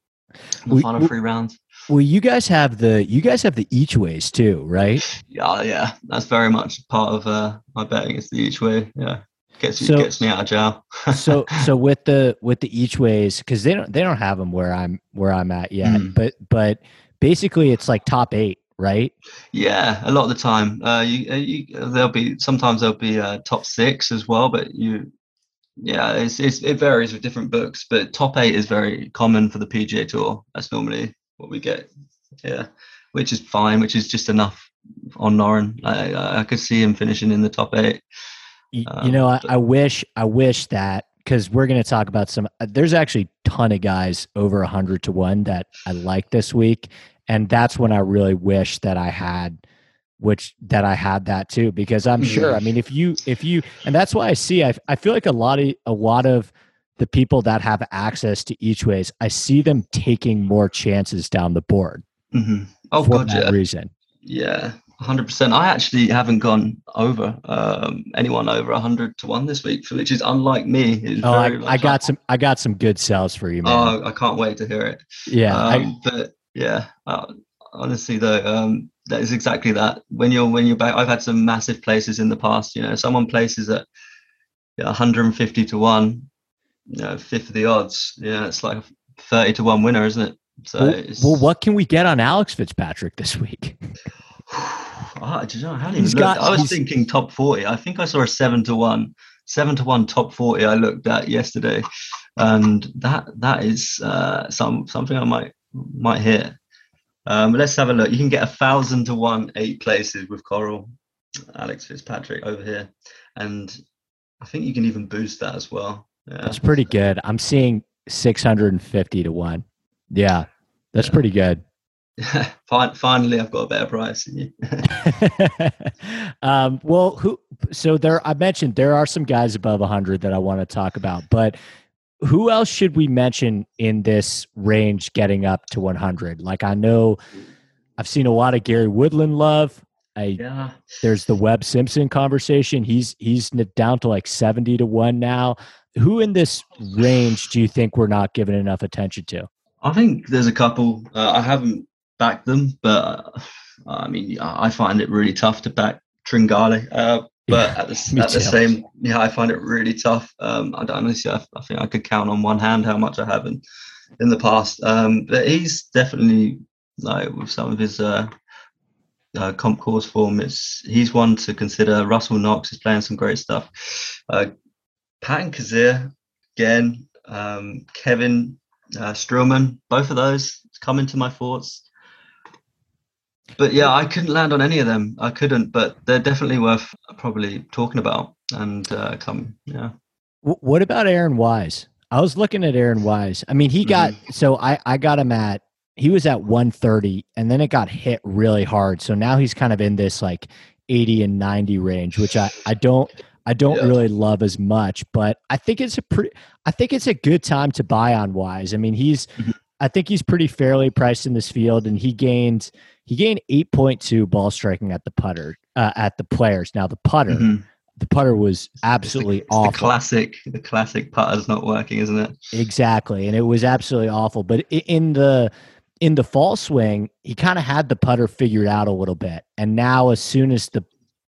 in the We- final we- three rounds. Well, you guys have the you guys have the each ways too, right? Yeah, yeah, that's very much part of uh, my betting. Is the each way. Yeah, gets So- gets me out of jail. *laughs* so so with the with the each ways because they don't they don't have them where I'm where I'm at yet, Mm. but but basically it's like top eight, right? Yeah, a lot of the time. Uh, you, uh, you there'll be sometimes there'll be uh, top six as well, but you, yeah, it's, it's it varies with different books. But top eight is very common for the PGA Tour. That's normally what we get. Yeah, which is fine. Which is just enough on. I I, I could see him finishing in the top eight. Y- you Um, know, I, I wish I wish that because we're going to talk about some. uh, There's actually a ton of guys over a hundred to one that I like this week, and that's when I really wish that I had, which that I had that too. Because I'm sure. I mean, if you if you, and that's why I see. I I feel like a lot of a lot of the people that have access to each ways, I see them taking more chances down the board hmm Oh for god, that yeah. reason. Yeah, hundred percent. I actually haven't gone over um, anyone over hundred to one this week, which is unlike me. It's Oh, I, I got like- some. I got some good sales for you, man. Oh, I can't wait to hear it. yeah, I, Um, but yeah, uh, honestly though, um, that is exactly that. When you're when you're back, I've had some massive places in the past. You know, someone places at yeah, 150 to one, you know, fifth of the odds. Yeah, it's like a 30 to one winner, isn't it? So well, it's, well, what can we get on Alex Fitzpatrick this week? *sighs* *laughs* Did you know? I hadn't even looked. got- I was thinking top 40. I think I saw a seven to one, seven to one top 40. I looked at yesterday, and that that is uh, some something I might might hit. Um, let's have a look. You can get a thousand to one eight places with Coral, Alex Fitzpatrick over here, and I think you can even boost that as well. Yeah. That's pretty good. I'm seeing 650 to one. Yeah, that's Yeah. pretty good. *laughs* Fin- Finally, I've got a better price than you. *laughs* um, well, who? So there, I mentioned there are some guys above 100 that I want to talk about, but who else should we mention in this range getting up to 100? Like I know I've seen a lot of Gary Woodland love. I yeah. there's the Webb Simpson conversation. He's he's down to like 70 to 1 now. Who in this range do you think we're not giving enough attention to? I think there's a couple. Uh, I haven't backed them, but uh, I mean, I I find it really tough to back Tringale. Uh, but Yeah, at the *laughs* at the same, yeah, I find it really tough. Um, I don't honestly, I, I think I could count on one hand how much I have in in the past. Um, but he's definitely like with some of his uh, uh, comp course form. It's he's one to consider. Russell Knox is playing some great stuff. Uh, Patton Kizzire again. Um, Kevin uh, Streelman, both of those come into my thoughts. But yeah, I couldn't land on any of them. I couldn't, but they're definitely worth probably talking about and uh, come. Yeah. What about Aaron Wise? I was looking at Aaron Wise. I mean, he got so I I got him at he was at 130 and then it got hit really hard. So now he's kind of in this like 80 and 90 range, which I I don't I don't Yeah. really love as much, but I think it's a pretty I think it's a good time to buy on Wise. I mean, he's Mhm. I think he's pretty fairly priced in this field and he gained he gained 8.2 ball striking at the putter uh, at the players. Now the putter Mhm. the putter was It's the- absolutely it's the, awful. classic, the classic putter's not working, isn't it? Exactly, and it was absolutely awful. But in the in the fall swing, he kind of had the putter figured out a little bit, and now as soon as the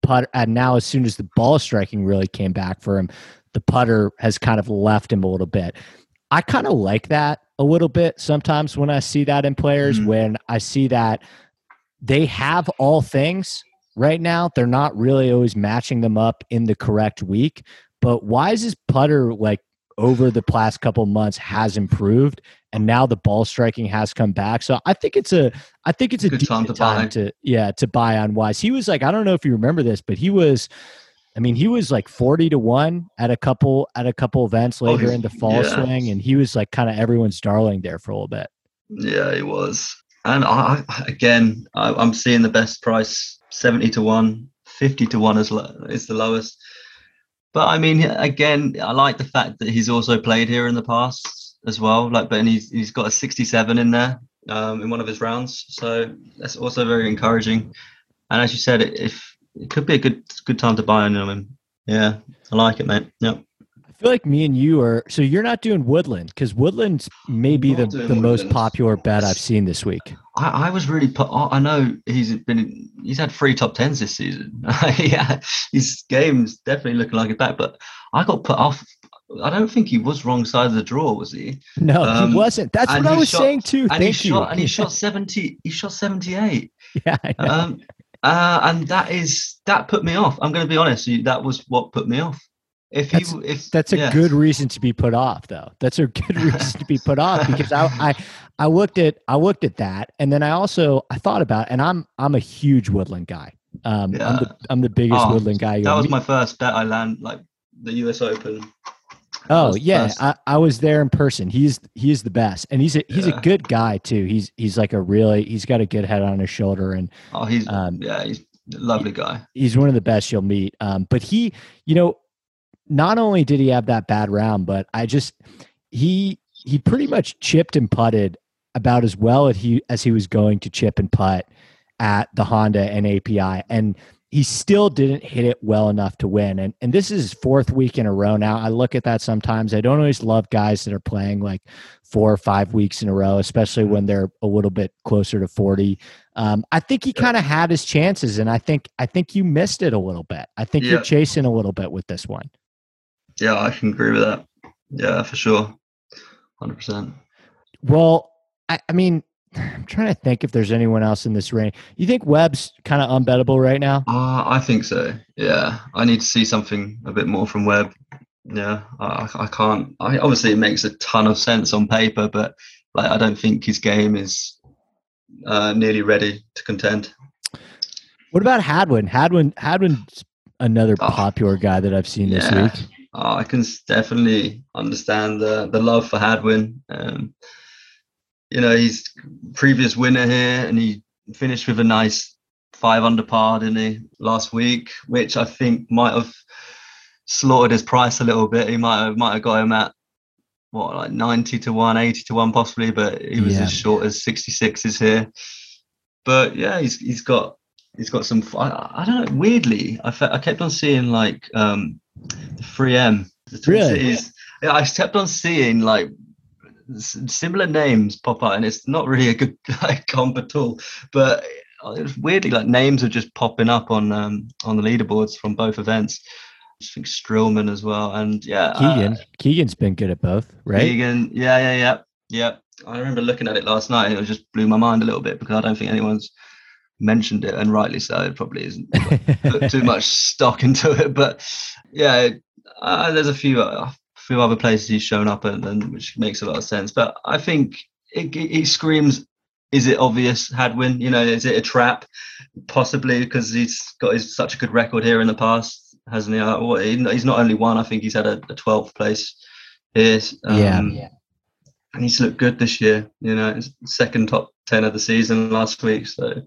putter, and now as soon as the ball striking really came back for him, the putter has kind of left him a little bit. I kind of like that a little bit sometimes when I see that in players, Mhm. when I see that they have all things right now. They're not really always matching them up in the correct week. But why is Wise's putter, like over the past couple months, has improved, and now the ball striking has come back. So I think it's a, I think it's a Good time to buy. time to, yeah, to buy on Wise. He was like, I don't know if you remember this, but he was. I mean, he was like forty to one at a couple at a couple events Oh, later he's- in the fall yeah. swing, and he was like kind of everyone's darling there for a little bit. Yeah, he was. And I, again, I, I'm seeing the best price 70 to 1, 50 to 1 is, lo- is the lowest. But I mean, again, I like the fact that he's also played here in the past as well. Like, but and he's, he's got a 67 in there um, in one of his rounds. So that's also very encouraging. And as you said, if it could be a good good time to buy on him. Yeah, I like it, mate. Yep. I feel like me and you are. So you're not doing Woodland because Woodland's may be the, the most popular bet I've seen this week. I, I was really put. I know he's been he's had three top tens this season. *laughs* yeah, his game's definitely looking like it back. But I got put off. I don't think he was wrong side of the draw, was he? No, Um, he wasn't. That's what I was shot- saying too. And Thank he you. shot and he shot *laughs* seventy. He shot seventy eight. yeah, I know. Um, uh, and that is that put me off. I'm going to be honest. That was what put me off. If he, That's- if That's a yeah. good reason to be put off, though. That's a good *laughs* reason to be put off because I, I, I looked at, I looked at that, and then I also I thought about, and I'm, I'm a huge Woodland guy. Um, I'm the, I'm the biggest Oh, Woodland guy. That was meet. my first bet. I land like the U.S. Open. Oh was yeah. I, I was there in person. He's he's the best, and he's a he's a good guy too. He's he's like a really he's got a good head on his shoulder, and Oh, he's Um, yeah, he's a lovely guy. he's one of the best you'll meet. Um, but he, you know, not only did he have that bad round, but I just he he pretty much chipped and putted about as well as he as he was going to chip and putt at the Honda and API, and he still didn't hit it well enough to win. And and this is his fourth week in a row now. I look at that sometimes. I don't always love guys that are playing like four or five weeks in a row, especially when they're a little bit closer to forty. Um, I think he kind of had his chances, and I think I think you missed it a little bit. I think you're chasing a little bit with this one. Yeah, I can agree with that. Yeah, for sure. Hundred percent. Well, I, I mean, I'm trying to think if there's anyone else in this range. You think Webb's kind of unbettable right now? Uh, I think so. Yeah, I need to see something a bit more from Webb. Yeah, I, I can't. I obviously it makes a ton of sense on paper, but like I don't think his game is uh, nearly ready to contend. What about Hadwin? Hadwin, Hadwin's another Oh, popular guy that I've seen this week. Uh, I can definitely understand the the love for Hadwin. Um, you know, he's previous winner here, and he finished with a nice five under par, didn't he, last week? Which I think might have slaughtered his price a little bit. He might have might have got him at what like ninety to one, 80 to one, possibly, but he was Yeah. as short as sixty sixes here. But yeah, he's he's got he's got some. I, I don't know. Weirdly, I fe- I kept on seeing like um the 3M. The Twin Really? Cities. Yeah, I kept on seeing like similar names pop up, and it's not really a good *laughs* like comp at all. But it was weirdly like names are just popping up on um on the leaderboards from both events. I think Streelman as well, and yeah, uh, Keegan, Keegan's been good at both, right? Keegan, yeah, yeah, yeah, yeah. I remember looking at it last night, and it just blew my mind a little bit because I don't think anyone's mentioned it, and rightly so. It probably isn't *laughs* put too much stock into it, but yeah, uh, there's a few uh, few other places he's shown up at, and which makes a lot of sense. But I think it, it, screams. Is it obvious Hadwin? You know, is it a trap? Possibly because he's got his, such a good record here in the past, hasn't he? Uh, he- He's not only won. I think he's had a, a 12th place here. Yeah. Um, and he's looked good this year. You know, second top ten of the season last week. So,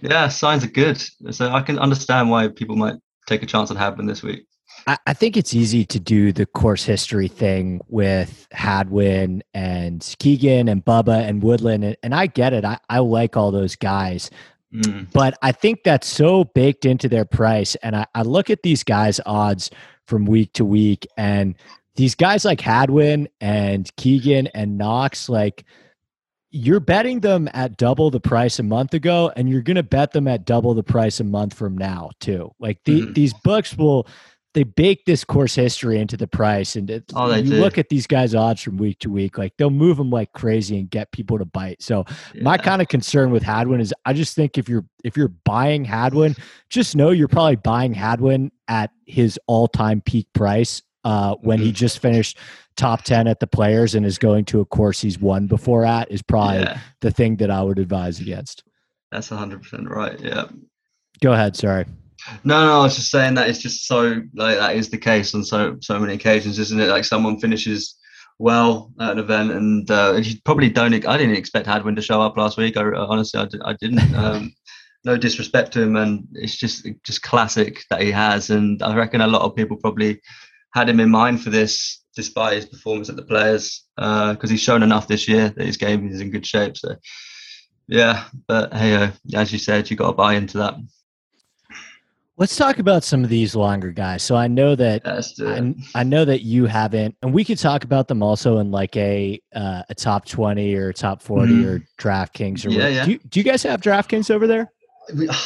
yeah, signs are good. So I can understand why people might take a chance on Hadwin this week. I, I think it's easy to do the course history thing with Hadwin and Keegan and Bubba and Woodland, and, and I get it. I, I like all those guys, Mm. but I think that's so baked into their price. And I, I look at these guys' odds from week to week, and these guys like Hadwin and Keegan and Knox, like you're betting them at double the price a month ago, and you're going to bet them at double the price a month from now too. Like the, Mhm. these books will they bake this course history into the price, and it, Oh, you do. look at these guys' odds from week to week, like they'll move them like crazy and get people to bite. So my kind of concern with Hadwin is I just think if you're if you're buying Hadwin, just know you're probably buying Hadwin at his all time peak price uh, when he Mhm. just finished top ten at the Players and is going to a course he's won before at is probably yeah, the thing that I would advise against. that's 100% right. Yeah. Go ahead. Sorry. No, no, I was just saying that it's just so like that is the case on so so many occasions, isn't it? Like someone finishes well at an event, and uh, you probably don't. I didn't expect Hadwin to show up last week. I honestly, I, I didn't. *laughs* Um, no disrespect to him, and it's just just classic that he has. And I reckon a lot of people probably had him in mind for this, despite his performance at the Players, because he's shown enough this year that his game is in good shape. So, yeah, but hey, uh, as you said, you got to buy into that. Let's talk about some of these longer guys. So I know that Yeah, let's do it. I, I know that you haven't, and we could talk about them also in like a uh, a top twenty or top 40 Mhm. or DraftKings or Yeah, yeah. Do you, do you guys have DraftKings over there?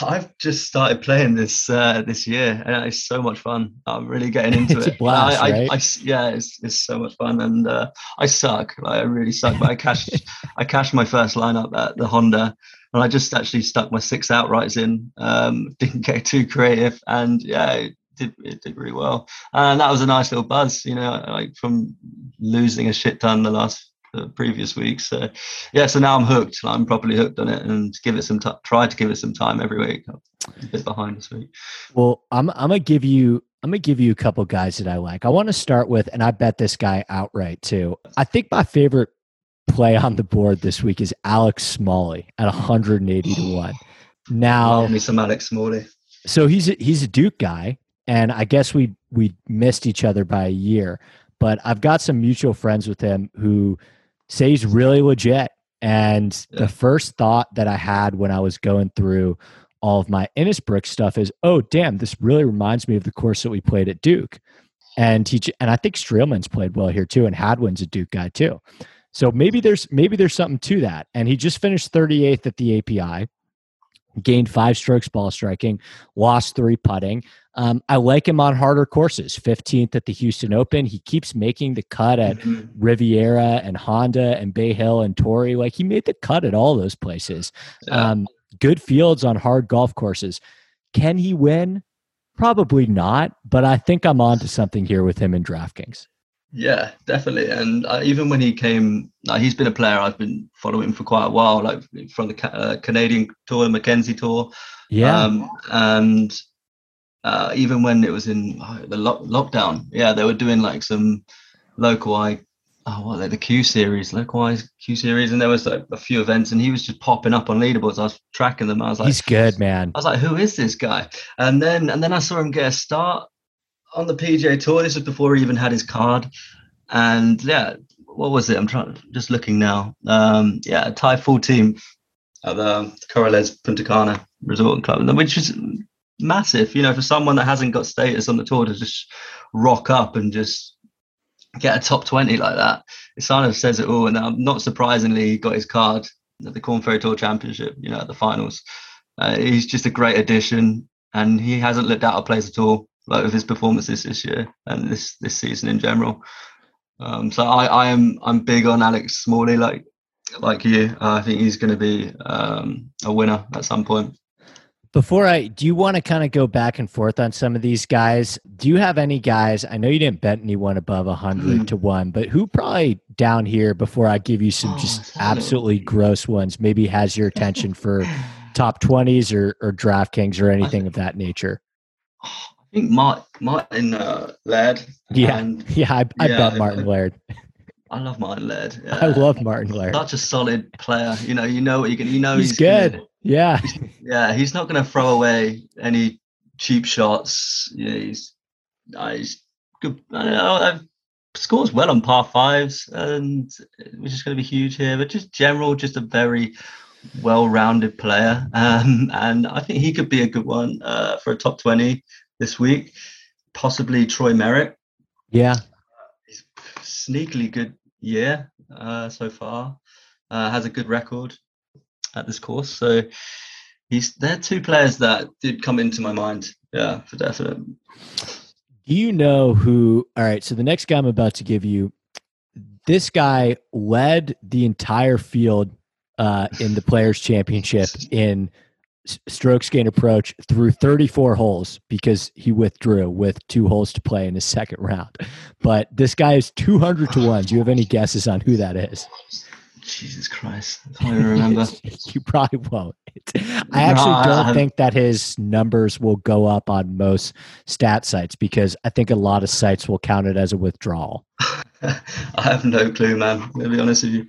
I've just started playing this uh, this year, and it's so much fun. I'm really getting *laughs* into It's a it. blast, I, I- right? I yeah, it's, it's so much fun, and uh, I suck. Like, I really suck. But I cashed *laughs* I cashed my first lineup at the Honda, and I just actually stuck my six outrights in. Um, *laughs* didn't get too creative, and yeah, it did it did really well. And that was a nice little buzz, you know, like from losing a shit ton the last the previous week. So yeah, so now I'm hooked. I'm properly hooked on it, and give it some time. Try to give it some time every week. I'm a bit behind this week. Well, I'm I'm gonna give you I'm gonna give you a couple guys that I like. I want to start with, and I bet this guy outright too. I think my favorite play on the board this week is Alex Smalley at 180 to one. Now, Love me some Alex Smalley. so he's a, he's a Duke guy, and I guess we we missed each other by a year. But I've got some mutual friends with him who say he's really legit. And Yeah. the first thought that I had when I was going through all of my Innisbrook stuff is, oh damn, this really reminds me of the course that we played at Duke. And he and I think Streelman's played well here too, and Hadwin's a Duke guy too. So maybe there's maybe there's something to that. And he just finished 38th at the API gained five strokes ball striking, lost three putting. Um, I like him on harder courses. 15th at the Houston Open. He keeps making the cut at Mhm. Riviera and Honda and Bay Hill and Torrey. Like he made the cut at all those places. Um, good fields on hard golf courses. Can he win? Probably not, but I think I'm on to something here with him in DraftKings. Yeah, definitely. And uh, even when he came, like, he's been a player I've been following for quite a while, like from the Ca- uh, Canadian tour, Mackenzie tour. Yeah. Um, and uh, even when it was in oh, the lock- lockdown, yeah, they were doing like some local I, oh, what like the Q series, localized Q series, and there was like a few events, and he was just popping up on leaderboards. I was tracking them. I was like, He's good, man. I was like, who is this guy? And then and then I saw him get a start on the PGA Tour. This was before he even had his card. And yeah, what was it? I'm trying just looking now. Um, yeah, a tie full team at the Corales Puntacana Resort and Club, which is massive. You know, for someone that hasn't got status on the tour to just rock up and just get a top 20 like that, it kind of says it all. And not surprisingly, he got his card at the Korn Ferry Tour Championship, you know, at the finals. Uh, he's just a great addition, and he hasn't looked out of place at all, like with his performances this year and this this season in general. Um, so I, I am I'm big on Alex Smalley, like like you. Uh, I think he's going to be um, a winner at some point. Before I, do you want to kind of go back and forth on some of these guys? Do you have any guys? I know you didn't bet anyone above 100 Mhm. to one, but who probably down here before I give you some Oh, just let's have a look. absolutely gross ones, maybe has your attention for *laughs* top 20s or, or DraftKings or anything of that nature? I think Mart, Martin uh, Laird. Yeah. and *laughs* Yeah, I, I Yeah, bet Martin Laird. I love Martin Laird. *laughs* I love Martin Laird. such a solid player. You know, you know what you can. You know He's he's, good. Yeah. Yeah, he's not going to throw away any cheap shots. Yeah, he's, uh, he's good. I don't know, uh, scores well on par fives, and which is going to be huge here. But just general, just a very well-rounded player, *laughs* um, and I think he could be a good one uh, for a top twenty this week. Possibly Troy Merritt. Yeah. He's sneakily good year uh, so far. Uh, has a good record at this course. So he's they're two players that did come into my mind. Yeah, for definite. Do you know who? All right. So the next guy I'm about to give you, this guy led the entire field uh, in the Players Championship in strokes gain approach through 34 holes because he withdrew with two holes to play in his second round. But this guy is 200 to 1. Do you have any guesses on who that is? Jesus Christ. I can't even remember. *laughs* you probably won't. I actually no, don't I, think that his numbers will go up on most stat sites because I think a lot of sites will count it as a withdrawal. *laughs* I have no clue, man. To be honest with you.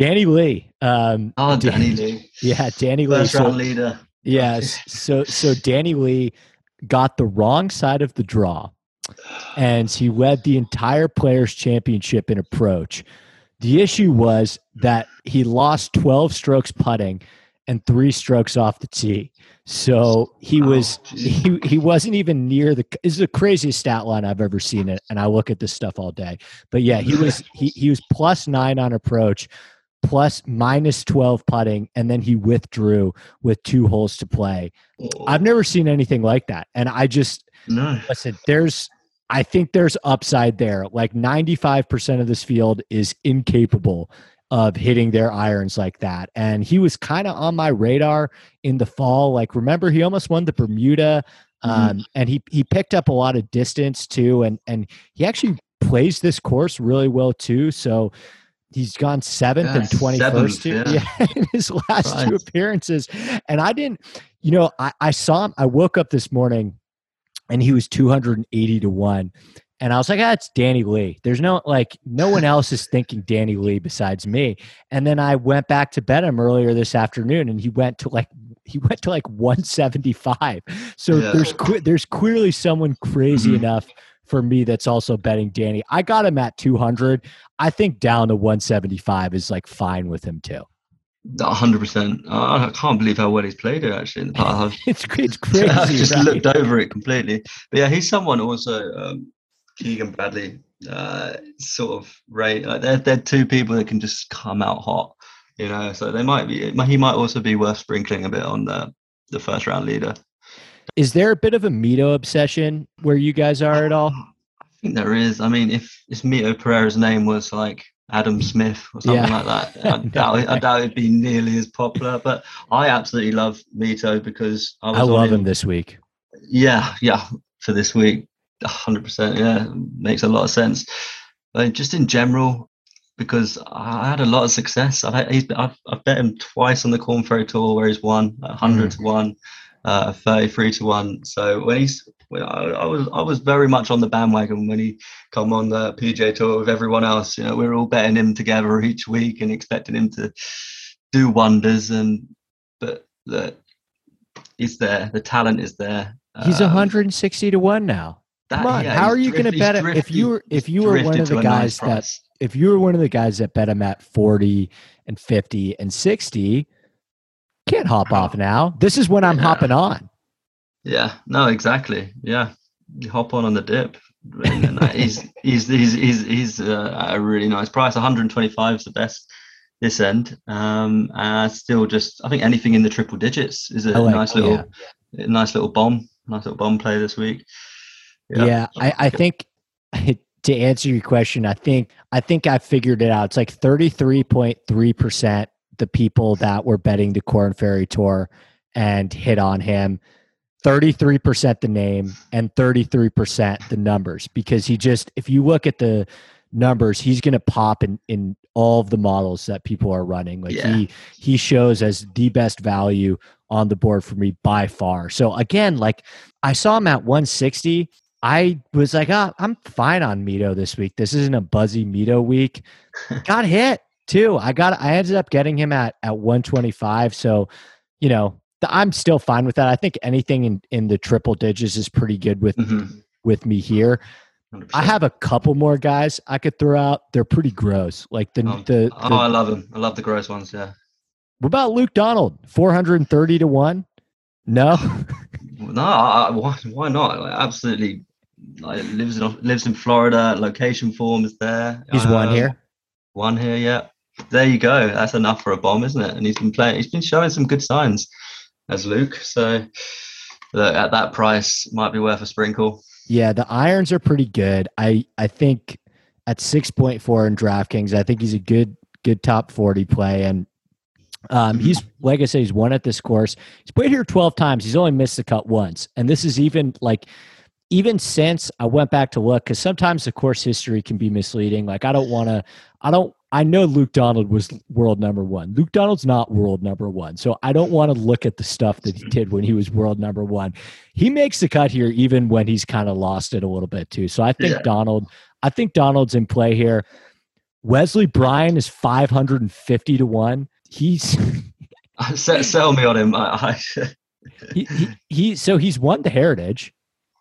Danny Lee. Um, oh, Danny *laughs* Lee. Yeah, Danny Lee. First round leader. Yes. *laughs* so so Danny Lee got the wrong side of the draw, and he led the entire Players Championship in approach. The issue was that he lost 12 strokes putting and three strokes off the tee. So he was oh, he he wasn't even near the. This is the craziest stat line I've ever seen it, and I look at this stuff all day. But yeah, he was he he was plus nine on approach, plus minus 12 putting, and then he withdrew with two holes to play. I've never seen anything like that. And I just, no. listen, there's, I think there's upside there. Like 95% of this field is incapable of hitting their irons like that. And he was kind of on my radar in the fall. Like, remember, he almost won the Bermuda. Mm-hmm. Um, mm-hmm. and he he picked up a lot of distance too, and and he actually plays this course really well too. So he's gone seventh yeah, and 21st *laughs* yeah. yeah. in his last right. two appearances and i didn't you know I, I saw him i woke up this morning and he was 280 to 1 and i was like ah, it's danny lee there's no like no one else is thinking danny lee besides me and then i went back to bet him earlier this afternoon and he went to like he *laughs* went to like 175 so yeah. there's there's clearly someone crazy mm-hmm. enough for me that's also betting Danny. I got him at 200. I think down to 175 is like fine with him too. 100%. I can't believe how well he's played it actually in the past. *laughs* it's, it's *laughs* crazy. I've just right? looked over it completely. But yeah, he's someone also, um, Keegan Bradley, uh, sort of right. Like they're, they're two people that can just come out hot, you know. So they might be, he might also be worth sprinkling a bit on the, the first round leader. Is there a bit of a Mito obsession where you guys are at all? I think there is. I mean, if if Mito Pereira's name was like Adam Smith or something yeah. like that, *laughs* I doubt, it, I doubt it'd be nearly as popular. But I absolutely love Mito because I, I love him, this week. Yeah, yeah, for this week, hundred percent. Yeah, makes a lot of sense. But just in general, because I had a lot of success. I've, had, I've, I've bet him twice on the Korn Ferry Tour where he's won, 100 mm. to 1 uh, 33 to 1 so when he's when I, I, was I was very much on the bandwagon when he come on the PGA tour with everyone else. You know we are all betting him together each week and expecting him to do wonders and but the he's there the talent is there. He's um, 160 to 1 now. that, Come on, yeah, how are you going to bet him? If you were if you were one of the guys nice that if you were one of the guys that bet him at 40 and 50 and 60 can't hop off now. This is when I'm yeah. hopping on. Yeah, no, exactly. Yeah, you hop on on the dip. Uh, he's he's he's he's he's uh, a really nice price. 125 is the best this end. Um, and still just I think anything in the triple digits is a like, nice little yeah. nice little bomb, nice little bomb play this week. Yeah, yeah I, I think *laughs* to answer your question, I think I think I figured it out. It's like 33.3 percent the people that were betting the Korn Ferry Tour and hit on him. 33% the name and 33% the numbers because he just if you look at the numbers he's going to pop in in all of the models that people are running. Like yeah. he he shows as the best value on the board for me by far. So again like i saw him at 160 i was like oh, i'm fine on mito this week. This isn't a buzzy mito week. *laughs* Got hit too. I got I ended up getting him at at 125. So, you know, I'm still fine with that. I think anything in in the triple digits is pretty good with mm-hmm. with me here. 100%. I have a couple more guys I could throw out. They're pretty gross. Like the, oh, the, oh, I love them. I love the gross ones. Yeah. What about Luke Donald? 430 to 1? No. no, I, why, why not? Like, absolutely like, lives in lives in Florida. Location form is there. He's um, one here. One here, yeah there you go. That's enough for a bomb, isn't it? And he's been playing. He's been showing some good signs as Luke. So look, at that price, might be worth a sprinkle. Yeah, the irons are pretty good. I I think at 6.4 in DraftKings, I think he's a good good top 40 play and um, he's like I said, he's won at this course. He's played here 12 times. He's only missed the cut once. And this is even like even since I went back to look, because sometimes the course history can be misleading. Like I don't want to, I don't, I know Luke Donald was world number one. Luke Donald's not world number one. So I don't want to look at the stuff that he did when he was world number one. He makes the cut here even when he's kind of lost it a little bit too. So I think Yeah. Donald, I think Donald's in play here. Wesley Bryan is 550 to one. He's *laughs* Sell, me on him. I, I, *laughs* he, he, he so he's won the heritage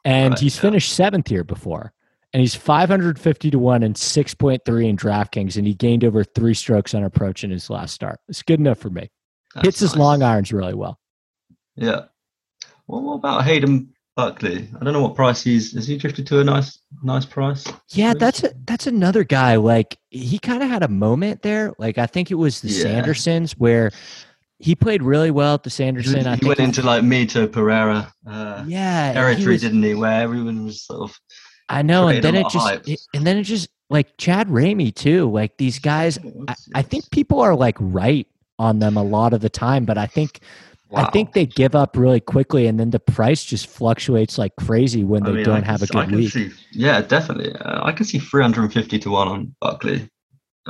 and Right, he's yeah. finished seventh here before and he's 550 to 1 and 6.3 in draftkings and he gained over three strokes on approach in his last start it's good enough for me that's hits his long irons really well Yeah. Well, what about Hayden Buckley? I don't know what price he's. Has he drifted to a nice, nice price? yeah that's a, that's another guy like he kind of had a moment there like i think it was the Yeah. sandersons where he played really well at the He, sanderson i he think went into like Mito Pereira uh, yeah territory, was- didn't he? Where everyone was sort of. I know and then it just it, and then it just like chad ramey too like these guys I, I think people are like right on them a lot of the time, but I think I think they give up really quickly, and then the price just fluctuates like crazy when I they mean, don't I have a I good week. See, yeah, definitely. Uh, I can see 350 to one on Buckley.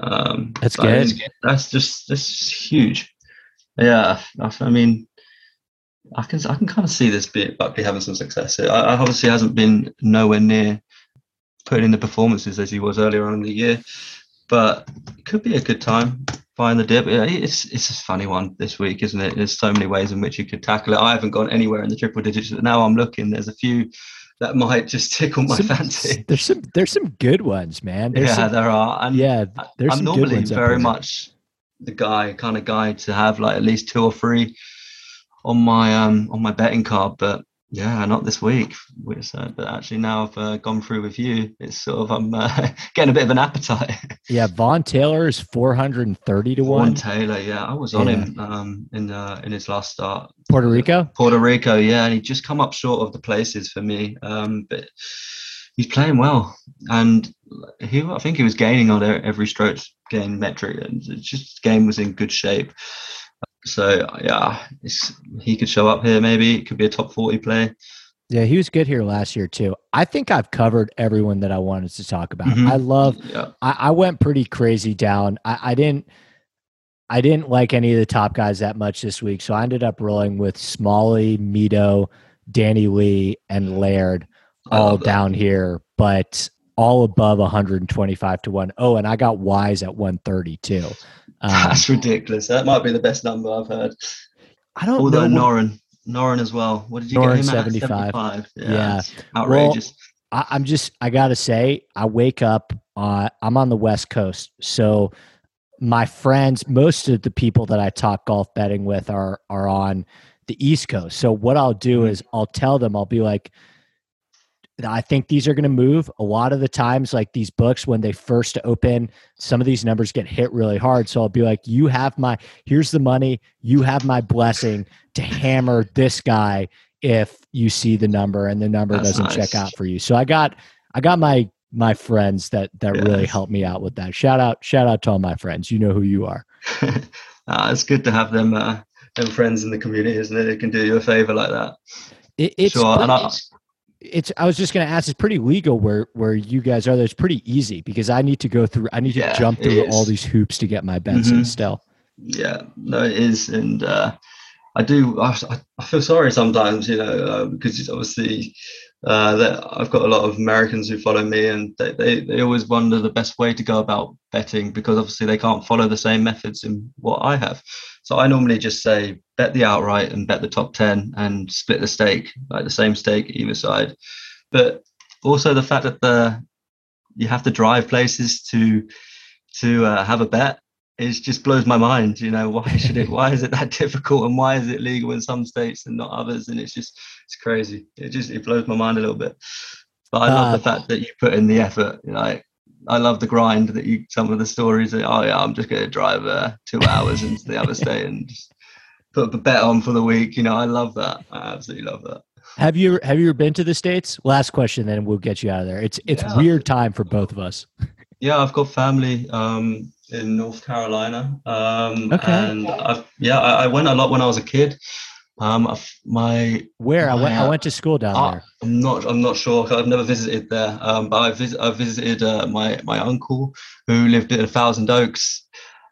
Um, That's that good. is- that's just that's huge. Yeah, I, I mean, I can I can kind of see this bit Buckley having some success. here. I, I obviously hasn't been nowhere near putting in the performances as he was earlier on in the year, but it could be a good time buying the dip. It's it's a funny one this week, isn't it? There's so many ways in which you could tackle it. I haven't gone anywhere in the triple digits, but now I'm looking. There's a few that might just tickle my Some- fancy. *laughs* There's some there's some good ones, man. There's yeah, some, there are. And yeah, there's I'm some good normally very much the guy, kind of guy, to have like at least two or three on my um on my betting card, but yeah, not this week. But actually, now I've uh, gone through with you, it's sort of I'm uh, *laughs* getting a bit of an appetite. *laughs* Yeah, Vaughn Taylor is 430 to Warren one. Taylor, yeah, I was on Yeah. him um in uh, in his last start. Puerto Rico. Puerto Rico, yeah, and he just come up short of the places for me. Um, but he's playing well, and he, I think he was gaining on every stroke gain metric, and it's just game was in good shape. So yeah, it's, he could show up here. Maybe it could be a top forty play. Yeah, he was good here last year too. I think I've covered everyone that I wanted to talk about. Mhm. I love Yeah, I, I went pretty crazy down. I, I didn't I didn't like any of the top guys that much this week, so I ended up rolling with Smalley, Mito, Danny Lee, and Laird all down here, but all above 125 to one. Oh, and I got Wise at 130 too. Um, That's ridiculous. That might be the best number I've heard. I don't Although know. Noren, Noren as well. What did you Noren, get him at? 75. 75. Yeah, Yeah. it's outrageous. I, I'm just I gotta say, I wake up uh I'm on the West Coast. So my friends, most of the people that I talk golf betting with are are on the East Coast. So what I'll do Mhm. is I'll tell them, I'll be like, I think these are going to move. A lot of the times, like these books, when they first open, some of these numbers get hit really hard. So I'll be like, you have my, here's the money. You have my blessing to hammer this guy if you see the number and the number That's doesn't nice. check out for you. So I got, I got my, my friends that, that really Yes. helped me out with that. Shout out, shout out to all my friends. You know who you are. *laughs* Ah, it's good to have them, uh, them friends in the community, isn't it? They can do you a favor like that. It, it's, Sure, and I- it's, it's, I was just going to ask, it's pretty legal where, where you guys are. It's pretty easy because I need to go through, I need to Yeah, jump through all these hoops to get my bets in Mhm. still. Yeah, no, it is, and uh, I do. I, I feel sorry sometimes, you know, uh, because it's obviously uh, that I've got a lot of Americans who follow me, and they, they they always wonder the best way to go about betting because obviously they can't follow the same methods in what I have. So I normally just say bet the outright and bet the top ten and split the stake, like the same stake either side. But also the fact that the you have to drive places to to uh, have a bet it just blows my mind. You know, why should it? Why is it that *laughs* difficult, and why is it legal in some states and not others? And it's just it's crazy. It just it blows my mind a little bit. But I love the Uh, fact that you put in the effort. Like I love the grind that you. Some of the stories. That, oh yeah, I'm just going to drive uh, two hours into the other state and just put the bet on for the week. You know, I love that. I absolutely love that. Have you have you ever been to the states? Last question, then we'll get you out of there. It's it's Yeah. weird time for both of us. *laughs* Yeah, I've got family um, in North Carolina. Um, Okay. And I've, yeah, I, I went a lot when I was a kid. Um, my Where I went I went to school down Ah, there. I'm not. I'm not sure. I've never visited there. Um, but I visit. I visited uh, my my uncle who lived in Thousand Oaks,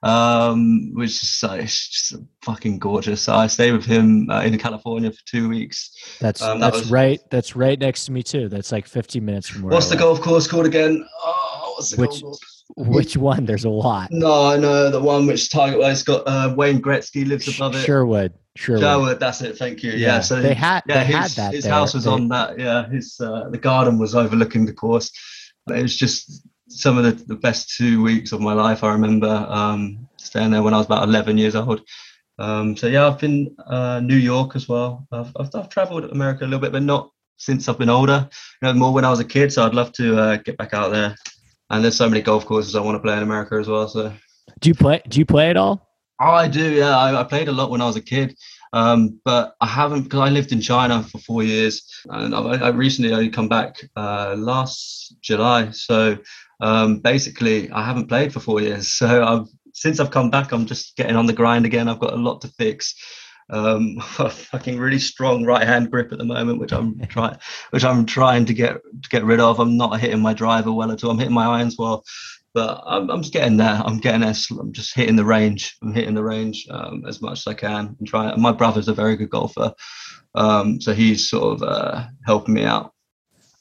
um, which is uh, it's just fucking gorgeous. So I stayed with him uh, in California for two weeks. That's um, that that's was- right. That's right next to me too. That's like 15 minutes from where. What's I the live. golf course called again? Oh, what's the Which- golf course? Which one? There's a lot. No, I know the one which. Well, it's got uh, Wayne Gretzky lives above it. Sherwood. Sherwood. Sherwood, that's it. Thank you. Yeah, so they had yeah, they his, had that his there. house was They- on that. Yeah, his uh, the garden was overlooking the course. It was just some of the, the best two weeks of my life. I remember um, staying there when I was about 11 years old. Um, so yeah, I've been uh, New York as well. I've, I've, I've travelled America a little bit, but not since I've been older. You know, more when I was a kid. So I'd love to uh, get back out there. And there's so many golf courses I want to play in America as well. So Do you play? Do you play at all? Oh, I do. Yeah, I, I played a lot when I was a kid, um, but I haven't because I lived in China for four years, and I've, I recently only come back uh, last July. So um, basically, I haven't played for four years. *laughs* So I've since I've come back, I'm just getting on the grind again. I've got a lot to fix. Um, *laughs* a fucking really strong right hand grip at the moment, which I'm *laughs* trying, which I'm trying to get to get rid of. I'm not hitting my driver well at all. I'm hitting my irons well, but I'm, I'm just getting there. I'm getting there. I'm just hitting the range. I'm hitting the range um, as much as I can. and trying. My brother's a very good golfer, um, so he's sort of uh, helping me out.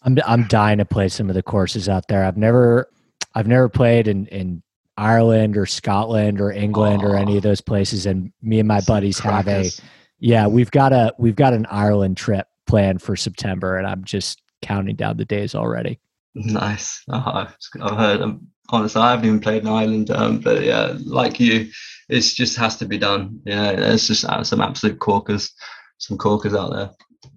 I'm I'm dying to play some of the courses out there. I've never I've never played in in Ireland or Scotland or England or any of those places. And me and my buddies have a yeah we've got a we've got an Ireland trip planned for September, and I'm just counting down the days already. Nice. Oh, I've I've heard. Um, honestly, I haven't even played in Ireland, um, but yeah, like you, it just has to be done. Yeah, there's just uh, some absolute corkers, some corkers out there.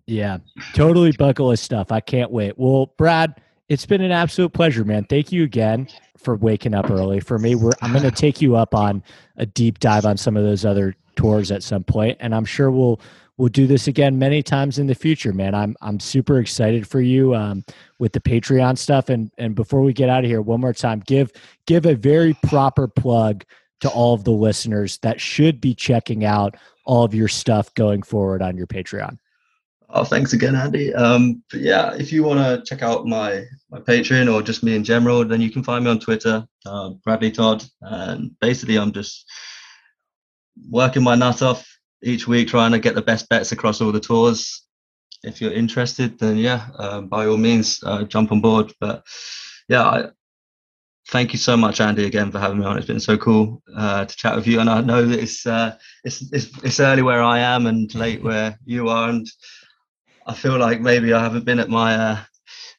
Yeah, totally bucket list stuff. I can't wait. Well, Brad, it's been an absolute pleasure, man. Thank you again for waking up early for me. We're I'm going to take you up on a deep dive on some of those other tours at some point, and I'm sure we'll we'll do this again many times in the future, man. I'm I'm super excited for you um, with the Patreon stuff. And and before we get out of here, one more time, give give a very proper plug to all of the listeners that should be checking out all of your stuff going forward on your Patreon. Oh, thanks again, Andy. Um, yeah, if you want to check out my my Patreon or just me in general, then you can find me on Twitter, uh, Bradley Todd, and basically I'm just working my nut off each week, trying to get the best bets across all the tours. If you're interested, then yeah, um, by all means, uh, jump on board. But yeah, I, thank you so much, Andy, again for having me on. It's been so cool uh, to chat with you, and I know that it's uh, it's, it's it's early where I am and late where you are, and I feel like maybe I haven't been at my uh,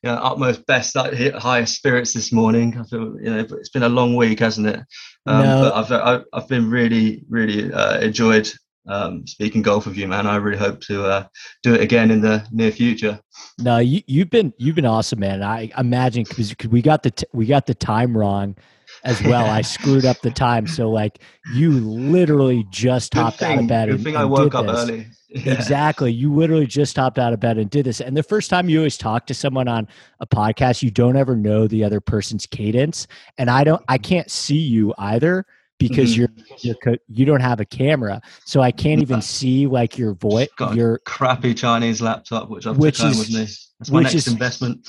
you know, utmost best, highest spirits this morning. I feel you know but it's been a long week, hasn't it? Um, No. But I've, I've I've been really really uh, enjoyed um, speaking golf with you, man. I really hope to uh, do it again in the near future. No, you you've been you've been awesome, man. I imagine because we got the t- we got the time wrong as well. I screwed up the time, so like you literally just Good hopped out of bed. good and, thing I woke up this. early. *laughs* Yeah. Exactly. You literally just hopped out of bed and did this. And the first time you always talk to someone on a podcast, you don't ever know the other person's cadence. And I don't, I can't see you either because Mhm. you're, you're, you don't have a camera. So I can't even No. see like your voice, Got a your, crappy Chinese laptop, which I've Which is- with me. That's my which next is- *laughs* investment.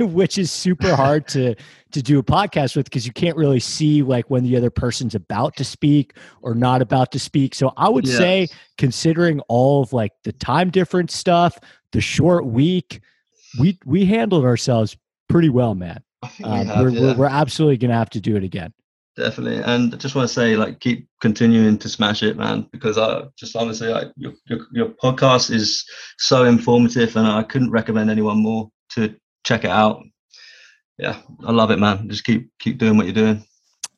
which is super hard to to do a podcast with because you can't really see like when the other person's about to speak or not about to speak so i would Yeah. say considering all of like the time difference stuff the short week we we handled ourselves pretty well man we um, we're, yeah. we're, we're absolutely gonna have to do it again definitely. And I just want to say like keep continuing to smash it man because i just honestly like your, your, your podcast is so informative and i couldn't recommend anyone more to check it out. Yeah i love it man. Just keep keep doing what you're doing.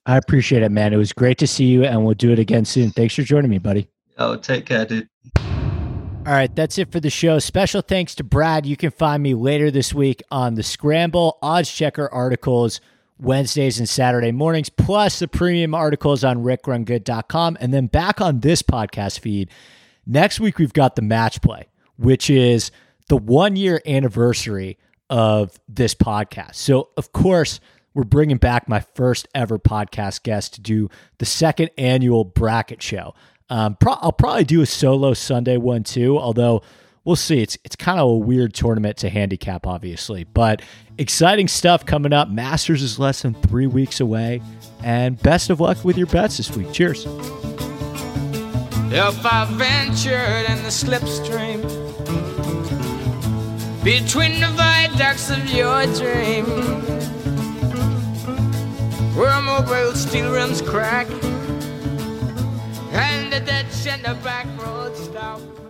I appreciate it man. It was great to see you and we'll do it again soon. Thanks for joining me buddy. Oh take care dude. All right, that's it for the show. Special thanks to Brad. You can find me later this week on the Scramble Odds Checker articles Wednesdays and Saturday mornings, plus the premium articles on rickrungood.com. And then back on this podcast feed. Next week, we've got the match play, which is the one year anniversary of this podcast. So, of course, we're bringing back my first ever podcast guest to do the second annual bracket show. Um, pro- I'll probably do a solo Sunday one too, although we'll see. It's it's kind of a weird tournament to handicap, obviously, but exciting stuff coming up. Masters is less than three weeks away, and best of luck with your bets this week. Cheers. If I ventured in the slipstream between the viaducts of your dream, where mobile steel rims crack and the in the back road.